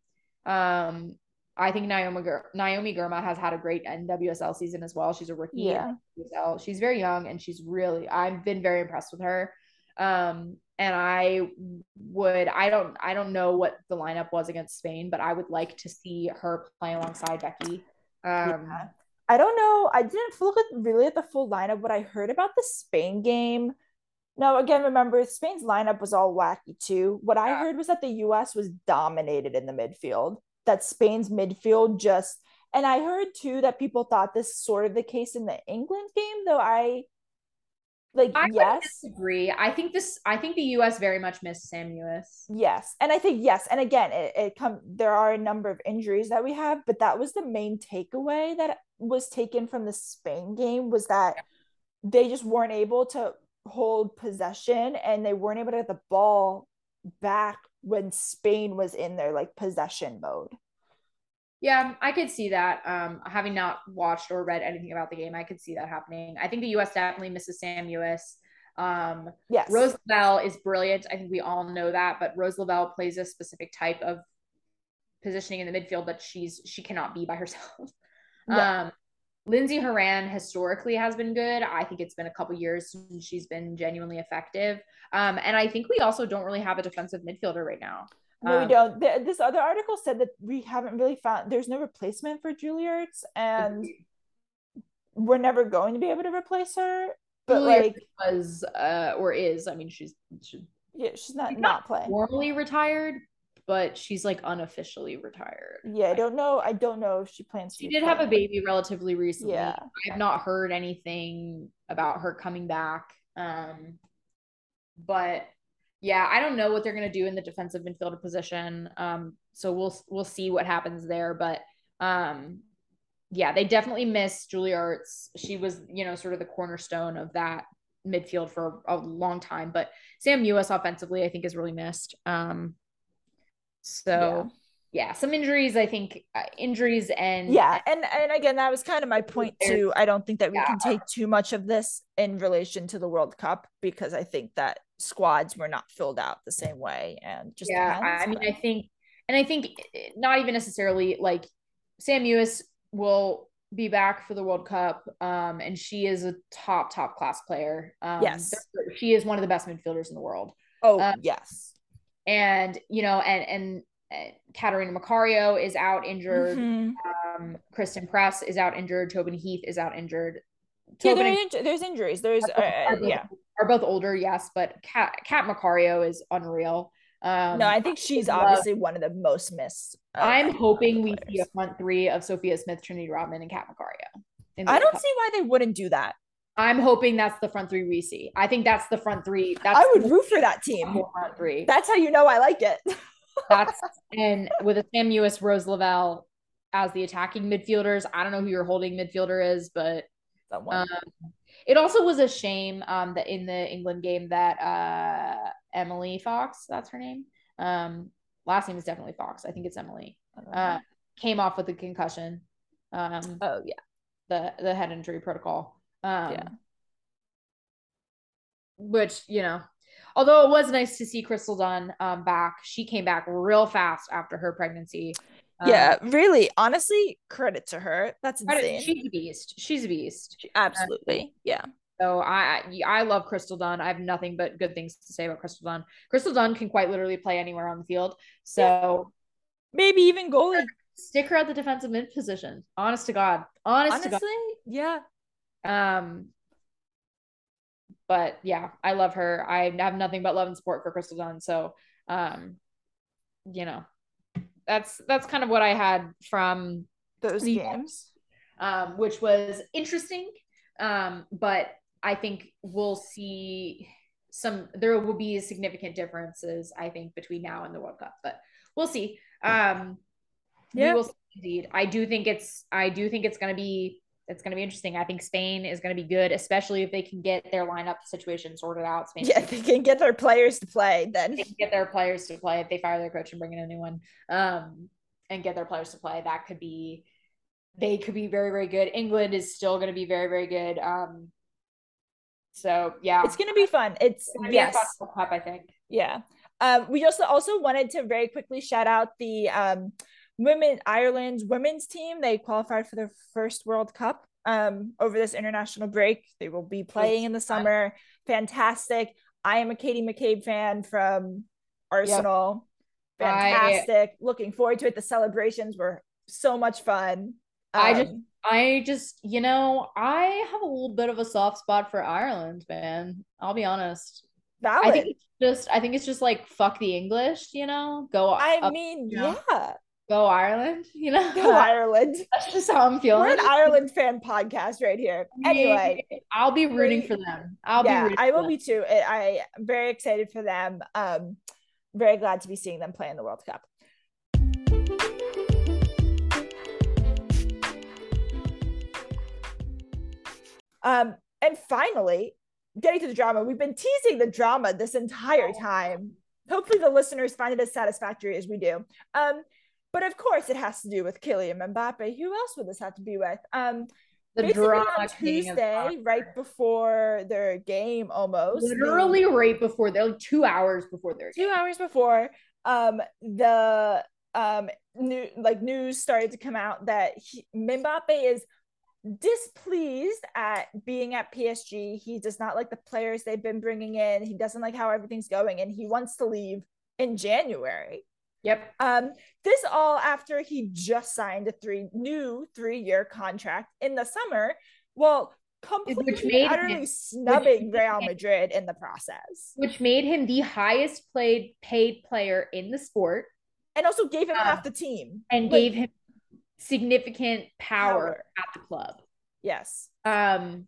Um I think Naomi Naomi Girma has had a great NWSL season as well. She's a rookie. Yeah. She's very young and she's really I've been very impressed with her. Um, and I would I don't I don't know what the lineup was against Spain, but I would like to see her play alongside Becky. Um, Yeah. I don't know. I didn't look at really at the full lineup. What I heard about the Spain game. Now, again, remember Spain's lineup was all wacky too. What I heard was that the US was dominated in the midfield, that Spain's midfield just, and I heard too that people thought this sort of the case in the England game, though I like, I yes, disagree. I think this I think the US very much missed Sam Mewis. yes. And I think, yes. And again, it, it come, there are a number of injuries that we have, but that was the main takeaway that was taken from the Spain game was that they just weren't able to hold possession and they weren't able to get the ball back when Spain was in their like possession mode. Yeah, I could see that. Um, having not watched or read anything about the game, I could see that happening. I think the US definitely misses Sam Mewis. Um, Yes. Rose Lavelle is brilliant. I think we all know that, but Rose Lavelle plays a specific type of positioning in the midfield that she's she cannot be by herself. No. Um, Lindsey Horan historically has been good. I think it's been a couple years since she's been genuinely effective. Um, and I think we also don't really have a defensive midfielder right now. No, we Um, don't. Th- This other article said that we haven't really found there's no replacement for Julie Ertz, and we're never going to be able to replace her. But Julia like, was uh or is i mean she's she's yeah, she's not She's not not playing. formally retired but she's like unofficially retired Yeah, I don't know. I don't know if she plans she did have a baby relatively recently Yeah. i've not heard anything about her coming back um but yeah i don't know what they're going to do in the defensive midfielder position um so we'll we'll see what happens there but um yeah they definitely miss Julie Ertz. she was you know sort of the cornerstone of that midfield for a long time but sam us offensively i think is really missed um so yeah, some injuries i think uh, injuries and Yeah, and and again, that was kind of my point too. I don't think that we Yeah. can take too much of this in relation to the World Cup because I think that squads were not filled out the same way, and just yeah i mean i think and i think eh, not even necessarily like sam Mewis will be back for the world cup um and she is a top top class player um Yes. she is one of the best midfielders in the world oh uh, yes, and you know and and uh, Catarina Macario is out injured. Mhm. Um, Christen Press is out injured. Tobin Heath is out injured. Yeah, there are there's injuries. There's uh, are both- yeah. are both older, yes, but Cat Kat Macario is unreal. Um, No, I think she's love- obviously one of the most missed. of I'm hoping we see a front three of Sophia Smith, Trinity Rodman, and Kat Macario. in I don't Cup. see why they wouldn't do that. I'm hoping that's the front three we see. I think that's the front three. That's I would root for that team. front three. That's how you know I like it. That's and with a Sam Mewis, Rose Lavelle as the attacking midfielders. I don't know who your holding midfielder is, but Someone. um, it also was a shame um, that in the England game that uh, Emily Fox, that's her name. Um, last name is definitely Fox. I think it's Emily. I don't know. Uh, came off with a concussion. Um, oh yeah. the the head injury protocol. Um, Yeah. Which you know, although it was nice to see Crystal Dunn um, back, she came back real fast after her pregnancy. Um, Yeah, really. Honestly, credit to her. That's insane. she's a beast. She's a beast. She- absolutely. Yeah. So I I love Crystal Dunn. I have nothing but good things to say about Crystal Dunn. Crystal Dunn can quite literally play anywhere on the field. So Maybe even goalie. stick her at the defensive mid position. Honest to God. Honest to God. Honestly, yeah. Um, but yeah, I love her. I have nothing but love and support for Crystal Dunn. So, um, you know, that's that's kind of what I had from Those the- games. um, which was interesting. Um, but I think we'll see some. There will be significant differences, I think, between now and the World Cup. But we'll see. Um, Yeah. we will see indeed. I do think it's. I do think it's going to be. It's going to be interesting. I think Spain is going to be good, especially if they can get their lineup situation sorted out. Spain, Yeah, if they can get their players to play, then they can get their players to play if they fire their coach and bring in a new one um and get their players to play that could be they could be very very good england is still going to be very very good um so yeah it's gonna be fun. It's It's yes. Cup, i think Yeah. Um, we just also wanted to very quickly shout out the um, women Ireland's women's team they qualified for their first World Cup um over this international break. They will be playing in the summer. Fantastic. I am a Katie McCabe fan from Arsenal. Yep. Fantastic. I, Looking forward to it. The celebrations were so much fun. Um, I just I just, you know, I have a little bit of a soft spot for Ireland, man. I'll be honest. Valid. I think it's just I think it's just like fuck the English, you know? Go I up, mean, you know? yeah. Go Ireland, you know? Go Ireland. That's just how I'm feeling. We're an Ireland fan podcast right here. Anyway, I'll be rooting for them. I'll yeah, be I will be too. I am very excited for them. Um very glad to be seeing them play in the World Cup. Um, and finally, getting to the drama, we've been teasing the drama this entire time. Hopefully, the listeners find it as satisfactory as we do. Um, but of course, it has to do with Kylian Mbappe. Who else would this have to be with? Um, the drama on Tuesday, right before their game, almost literally right before they're like two hours before their two game. hours before. Um, the um new like news started to come out that he, Mbappe is displeased at being at PSG. He does not like the players they've been bringing in. He doesn't like how everything's going and he wants to leave in January. Yep. Um this all after he just signed a three new 3-year contract in the summer. Well, completely utterly him, snubbing Real Madrid in the process. Which made him the highest played paid player in the sport and also gave him um, half the team and like, gave him significant power, power at the club. Yes. Um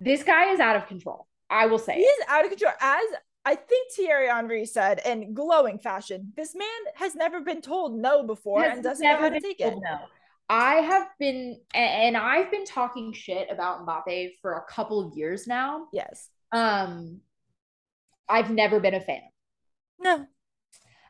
this guy is out of control. I will say he is out of control. As I think Thierry Henry said in glowing fashion, this man has never been told no before and doesn't know how to take it. No. I have been, and I've been talking shit about Mbappe for a couple of years now. Yes. Um, I've never been a fan. No.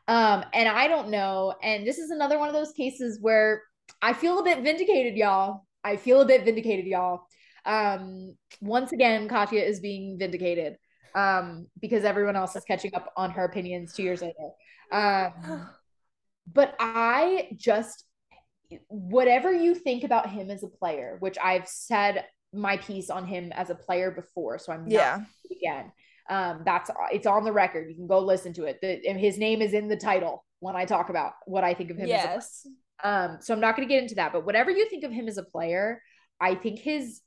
Um, and I don't know. And this is another one of those cases where I feel a bit vindicated, y'all. I feel a bit vindicated, y'all. Um, once again, Katya is being vindicated. Um, because everyone else is catching up on her opinions two years later. Um, but I just whatever you think about him as a player, which I've said my piece on him as a player before, so I'm yeah again. Um, that's it's on the record. You can go listen to it. The, his name is in the title when I talk about what I think of him. Yes. um, so I'm not going to get into that. But whatever you think of him as a player, I think his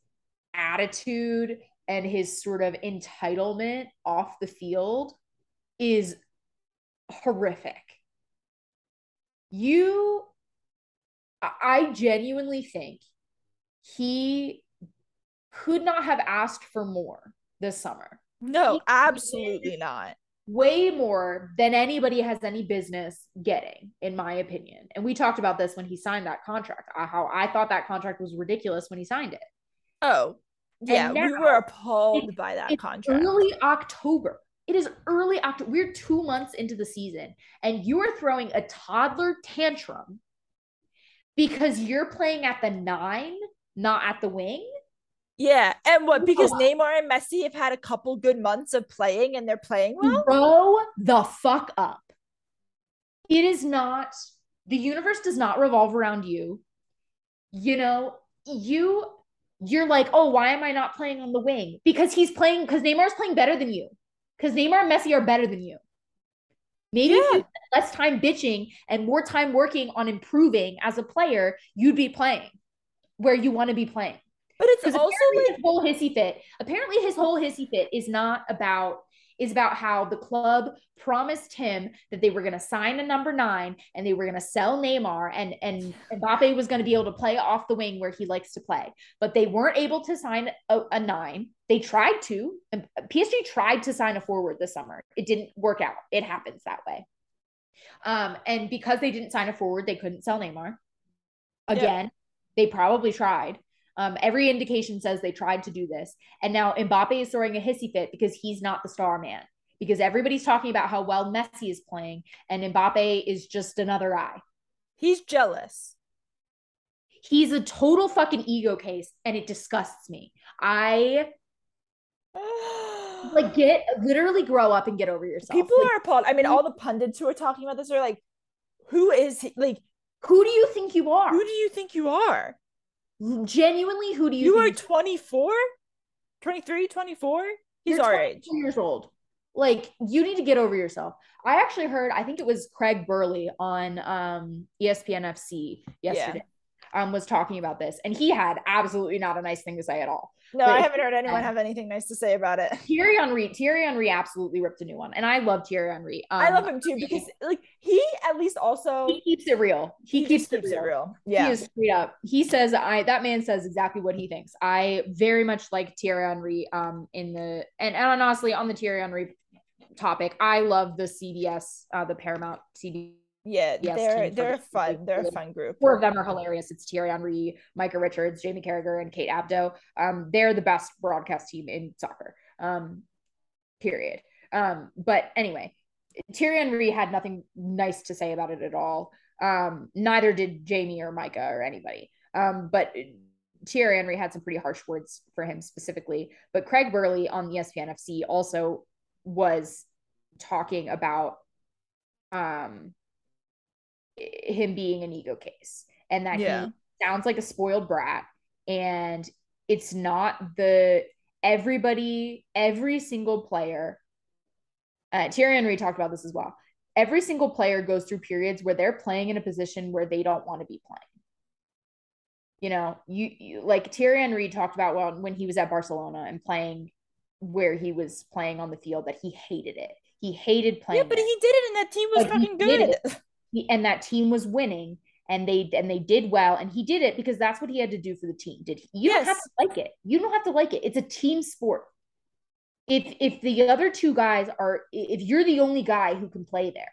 attitude and his sort of entitlement off the field is horrific. You, I genuinely think he could not have asked for more this summer. No, absolutely not. Way more than anybody has any business getting, in my opinion. And we talked about this when he signed that contract, how I thought that contract was ridiculous when he signed it. Oh, yeah, we were appalled by that contract. Early October. It is early October. We're two months into the season, and you are throwing a toddler tantrum because you're playing at the nine, not at the wing. Yeah, and what? Because Neymar and Messi have had a couple good months of playing, and they're playing well. Grow the fuck up. It is not. The universe does not revolve around you. You know, you. You're like, oh, why am I not playing on the wing? Because he's playing. Because Neymar's playing better than you. Because Neymar and Messi are better than you. Maybe yeah. less time bitching and more time working on improving as a player, you'd be playing where you want to be playing. But it's also like his whole hissy fit. Apparently, his whole hissy fit is not about is about how the club promised him that they were going to sign a number nine and they were going to sell Neymar and and Mbappe was going to be able to play off the wing where he likes to play, but they weren't able to sign a, a nine. They tried to. PSG tried to sign a forward this summer. It didn't work out. It happens that way. Um, and because they didn't sign a forward, they couldn't sell Neymar. Again, yeah. they probably tried. Um, every indication says they tried to do this. And now Mbappe is throwing a hissy fit because he's not the star man. Because everybody's talking about how well Messi is playing, and Mbappe is just another eye. He's jealous. He's a total fucking ego case, and it disgusts me. I like get literally grow up and get over yourself. People like, are appalled. I mean, all the pundits who are talking about this are like, who is he? Like, Who do you think you are? who do you think you are? Genuinely, who do you, You, are you 24, 23, 24. He's You're our 24 age. years old. Like you need to get over yourself. I actually heard, I think it was Craig Burley on um, ESPN FC yesterday, um, was talking about this, and he had absolutely not a nice thing to say at all. No, But I haven't heard anyone have anything nice to say about it. Thierry Henry, Thierry Henry absolutely ripped a new one, and I love Thierry Henry. Um, I love him too because like he at least also he keeps it real. He, keeps just it real. Yeah. He is straight up. He says, "I." That man says exactly what he thinks. I very much like Thierry Henry. Um, in the and and honestly, on the Thierry Henry topic, I love the CBS, uh, the Paramount CBS. Yeah, Yes, they're they're fun. They're a fun group. Four of them are hilarious. It's Thierry Henry, Micah Richards, Jamie Carragher, and Kate Abdo. Um, they're the best broadcast team in soccer. Um, period. Um, but anyway, Thierry Henry had nothing nice to say about it at all. Um, neither did Jamie or Micah or anybody. Um, but Thierry Henry had some pretty harsh words for him specifically. But Craig Burley on ESPN FC also was talking about um him being an ego case and that Yeah. he sounds like a spoiled brat and it's not the everybody every single player uh, Thierry Henry talked about this as well. Every single player goes through periods where they're playing in a position where they don't want to be playing. You know, you, you like Thierry Henry talked about when, when he was at Barcelona and playing where he was playing on the field that he hated it. He hated playing. Yeah, but there. he did it and that team was he fucking good. He- and that team was winning and they and they did well and he did it because that's what he had to do for the team did he? you don't have to like it you don't have to like it it's a team sport if if the other two guys are if you're the only guy who can play there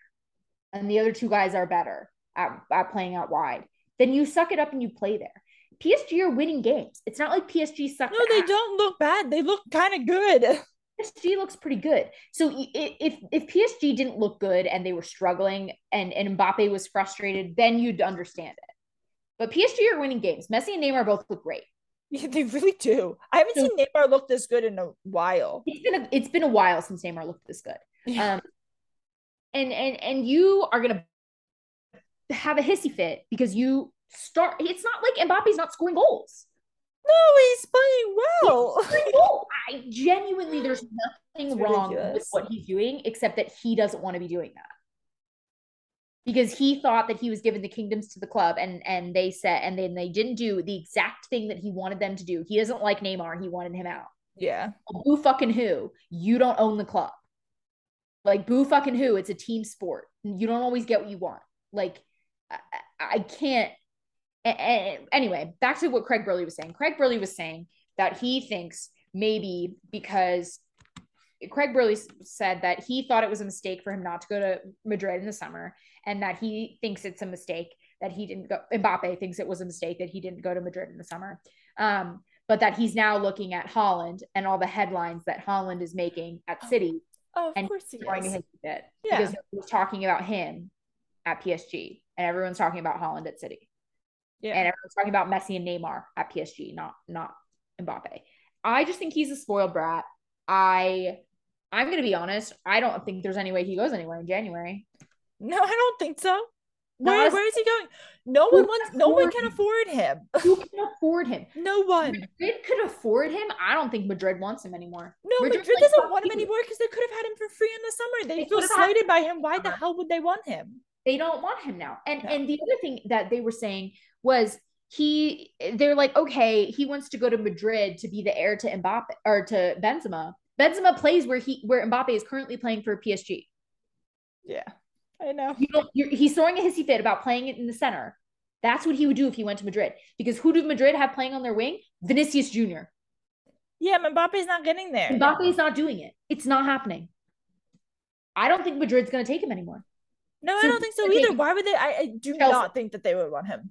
and the other two guys are better at, at playing out wide then you suck it up and you play there PSG are winning games it's not like PSG sucks No, they don't look bad. They look kind of good. PSG looks pretty good. So if if PSG didn't look good and they were struggling and and Mbappe was frustrated, then you'd understand it. But PSG are winning games. Messi and Neymar both look great. Yeah, they really do. I haven't So- seen Neymar look this good in a while. It's been a, it's been a while since Neymar looked this good. Yeah. Um, and and and you are gonna have a hissy fit because you start. It's not like Mbappe's not scoring goals. No, he's playing well. I genuinely, there's nothing It's wrong with what he's doing except that he doesn't want to be doing that because he thought that he was giving the kingdoms to the club and and they said and then they didn't do the exact thing that he wanted them to do. He doesn't like Neymar. He wanted him out. yeah. Well, boo fucking who? You don't own the club. Like boo fucking who? It's a team sport. You don't always get what you want. Like I I can't. Anyway, back to what Craig Burley was saying. Craig Burley was saying that he thinks maybe because Craig Burley said that he thought it was a mistake for him not to go to Madrid in the summer, and that he thinks it's a mistake that he didn't go. Mbappe thinks it was a mistake that he didn't go to Madrid in the summer. Um, but that he's now looking at Haaland and all the headlines that Haaland is making at City Oh, of and course he throwing a is. hissy fit Yeah. because was talking about him at PSG and everyone's talking about Haaland at City Yeah. and everyone's talking about Messi and Neymar at PSG, not not Mbappe. I just think he's a spoiled brat. I I'm gonna be honest. I don't think there's any way he goes anywhere in January. no, I don't think so. Where, where is he going? No one wants. No one can afford him. Who can afford him? No one. Madrid could afford him. I don't think Madrid wants him anymore. No, Madrid, Madrid doesn't fuck want him anymore because they could have had him for free in the summer. They, They feel slighted by him. Why the hell would they want him? they don't want him now. And No. and the other thing that they were saying was he they're like, okay, he wants to go to Madrid to be the heir to Mbappe or to Benzema. Benzema plays where he where Mbappe is currently playing for PSG. Yeah, I know. You don't, you're, he's throwing a hissy fit about playing it in the center. That's what he would do if he went to Madrid. Because who do Madrid have playing on their wing? Vinicius Jr. Yeah, Mbappe's not getting there. Mbappe is not doing it. It's not happening. I don't think Madrid's going to take him anymore. No, So I don't think so either. Why would they? I, I do Chelsea. not think that they would want him.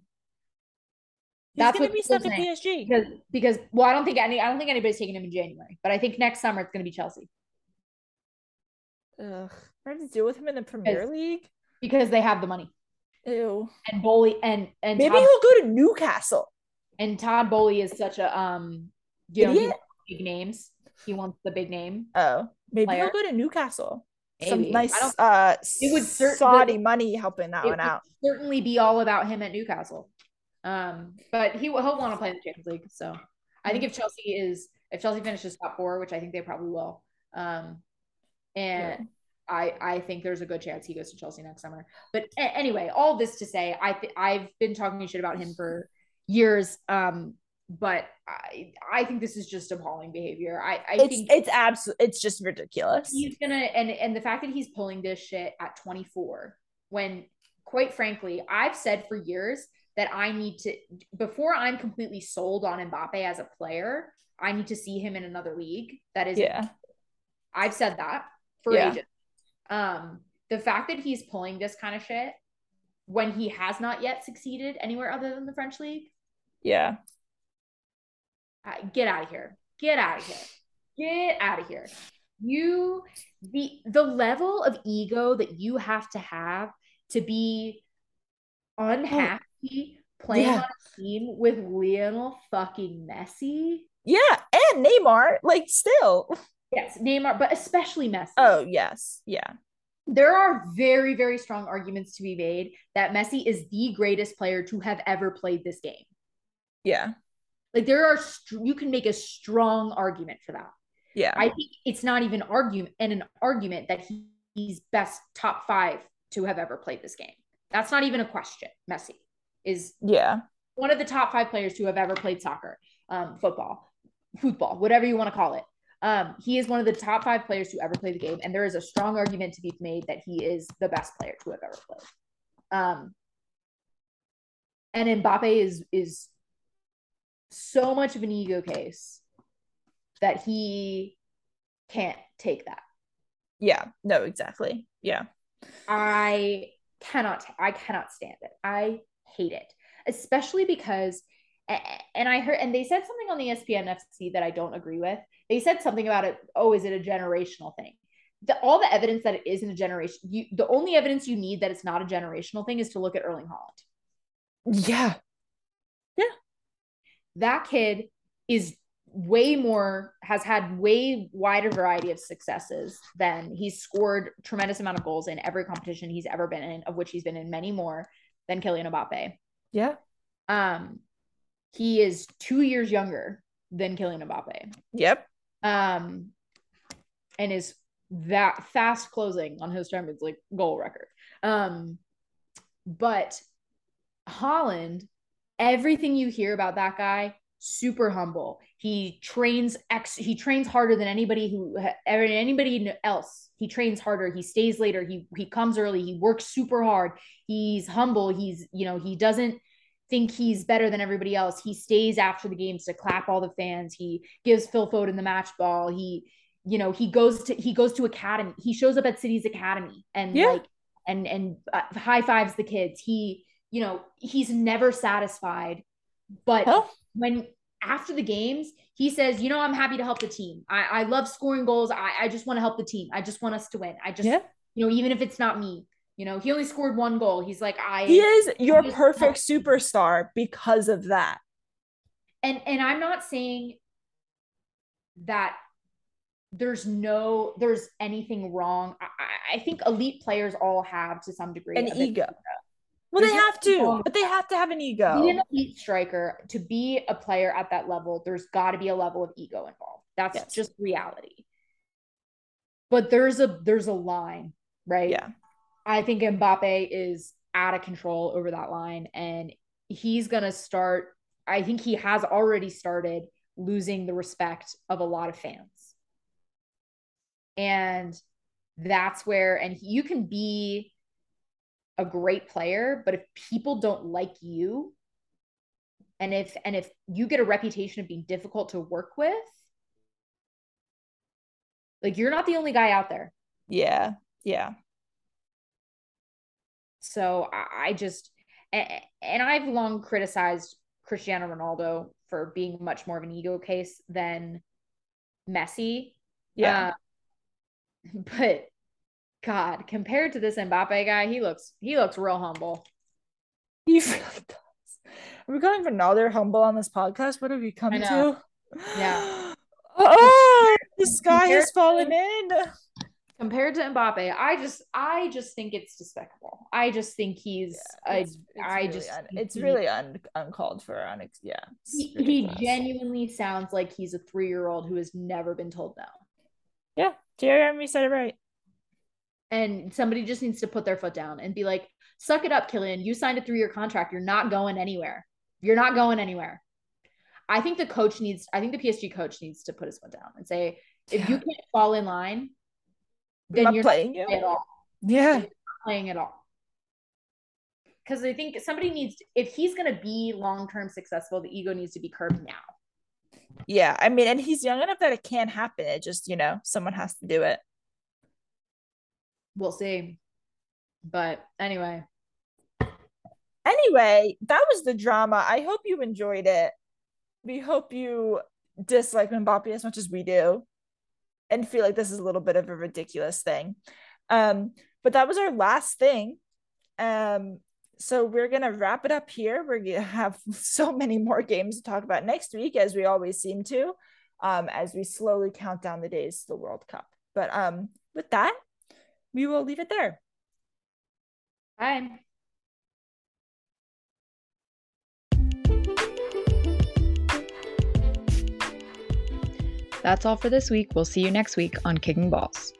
That's gonna be people stuck at. PSG. because because well, I don't think any I don't think anybody's taking him in January, but I think next summer it's going to be Chelsea Ugh, I have to deal with him in the Premier. League. because they have the money Ew. and Boehly and and Maybe Todd, he'll go to Newcastle. and Todd Boehly is such a um you know Idiot. wants big names. He wants the big name. Oh, maybe Player. he'll go to Newcastle. some nice uh It would cer- Saudi the- money helping that one out. certainly be all about him at Newcastle. Um, but he will he'll want to play in the Champions League. So I think if Chelsea is if Chelsea finishes top four, which I think they probably will, um, and I I think there's a good chance he goes to Chelsea next summer. But a- anyway, all this to say, I th- I've been talking shit about him for years. Um, but I I think this is just appalling behavior. I I It's think it's absolute it's just ridiculous. he's gonna and and the fact that he's pulling this shit at 24 when quite frankly i've said for years that i need to before i'm completely sold on mbappe as a player i need to see him in another league. That is Yeah. i've said that for Yeah. ages. Um the fact that he's pulling this kind of shit when he has not yet succeeded anywhere other than the french league. Yeah. I- get out of here. Get out of here. Get out of here. You the the level of ego that you have to have to be unhappy playing Yeah. on a team with Lionel fucking Messi. Yeah. And Neymar, like still. Yes, Neymar, but especially Messi. Oh, yes. Yeah. There are very, very strong arguments to be made that Messi is the greatest player to have ever played this game. Yeah. Like there are, you can make a strong argument for that. Yeah. I think it's not even argument and an argument that he, he's best top five to have ever played this game. That's not even a question. Messi is yeah. one of the top five players who have ever played soccer, um, football, football, whatever you want to call it. Um, he is one of the top five players to ever play the game, and there is a strong argument to be made that he is the best player to have ever played. Um, and Mbappe is is so much of an ego case that he can't take that. Yeah. No, exactly. Yeah. I cannot I cannot stand it. I hate it. Especially because and I heard and they said something on the ESPN FC that I don't agree with. They said something about it, oh, is it a generational thing? The, all the evidence that it isn't a generation, you the only evidence you need that it's not a generational thing is to look at Erling Haaland. Yeah. Yeah. That kid is way more has had way wider variety of successes than he's scored tremendous amount of goals in every competition he's ever been in, of which he's been in many more than Kylian Mbappe. Yeah. Um, he is two years younger than Kylian Mbappe. Yep. Um, and is that fast closing on his Champions League goal record. Um, but Haaland, everything you hear about that guy, super humble. He trains ex. He trains harder than anybody who anybody else. He trains harder. He stays later. He he comes early. He works super hard. He's humble. He's you know he doesn't think he's better than everybody else. He stays after the games to clap all the fans. He gives Phil Foden the match ball. He you know he goes to he goes to academy. He shows up at City's academy and Yeah. like and and uh, high fives the kids. He you know he's never satisfied, but Oh. when after the games he says you know i'm happy to help the team. I, I love scoring goals. I, I just want to help the team. I just want us to win. I just Yeah. you know even if it's not me you know he only scored one goal. He's like i He is your perfect superstar because of that. and and i'm not saying that there's no there's anything wrong. I, I- think elite players all have to some degree An bit ego. Well, There's they have to, but they have to have an ego. ego. an elite striker to be a player at that level there's got to be a level of ego involved that's Yes. just reality but there's a there's a line right Yeah. i think mbappe is out of control over that line and he's gonna start i think he has already started losing the respect of a lot of fans and that's where and you can be a great player but if people don't like you and if and if you get a reputation of being difficult to work with like you're not the only guy out there Yeah. Yeah. so i, I just and, i've long criticized cristiano ronaldo for being much more of an ego case than messi Yeah. Uh, but god compared to this mbappe guy he looks he looks real humble he really does. Are we calling Ronaldo humble on this podcast? What have we come to? Yeah. Oh, the sky Compared has fallen in. compared to Mbappe, I just I just think it's despicable. I just think he's Yeah, it's, it's I really just un- it's he- really un- uncalled for. Unex- yeah, he, he genuinely sounds like he's a three year old who has never been told no. Yeah, Jeremy said it right. And somebody just needs to put their foot down and be like, suck it up, Kylian. You signed a three year contract. You're not going anywhere. You're not going anywhere. I think the coach needs, I think the PSG coach needs to put his foot down and say, if you can't fall in line, then not you're playing not you. at all. Yeah, playing at all. Because I think somebody needs, to, if he's going to be long term successful, the ego needs to be curbed now. yeah. I mean, and he's young enough that it can happen. It just you know someone has to do it. We'll see. But anyway, Anyway, that was the drama. I hope you enjoyed it. We hope you dislike Mbappe as much as we do and feel like this is a little bit of a ridiculous thing. Um, but that was our last thing. Um, so we're gonna wrap it up here. We're gonna have so many more games to talk about next week, as we always seem to, um, as we slowly count down the days to the World Cup. But um, with that, we will leave it there. bye. That's all for this week. We'll see you next week on Kicking Balls.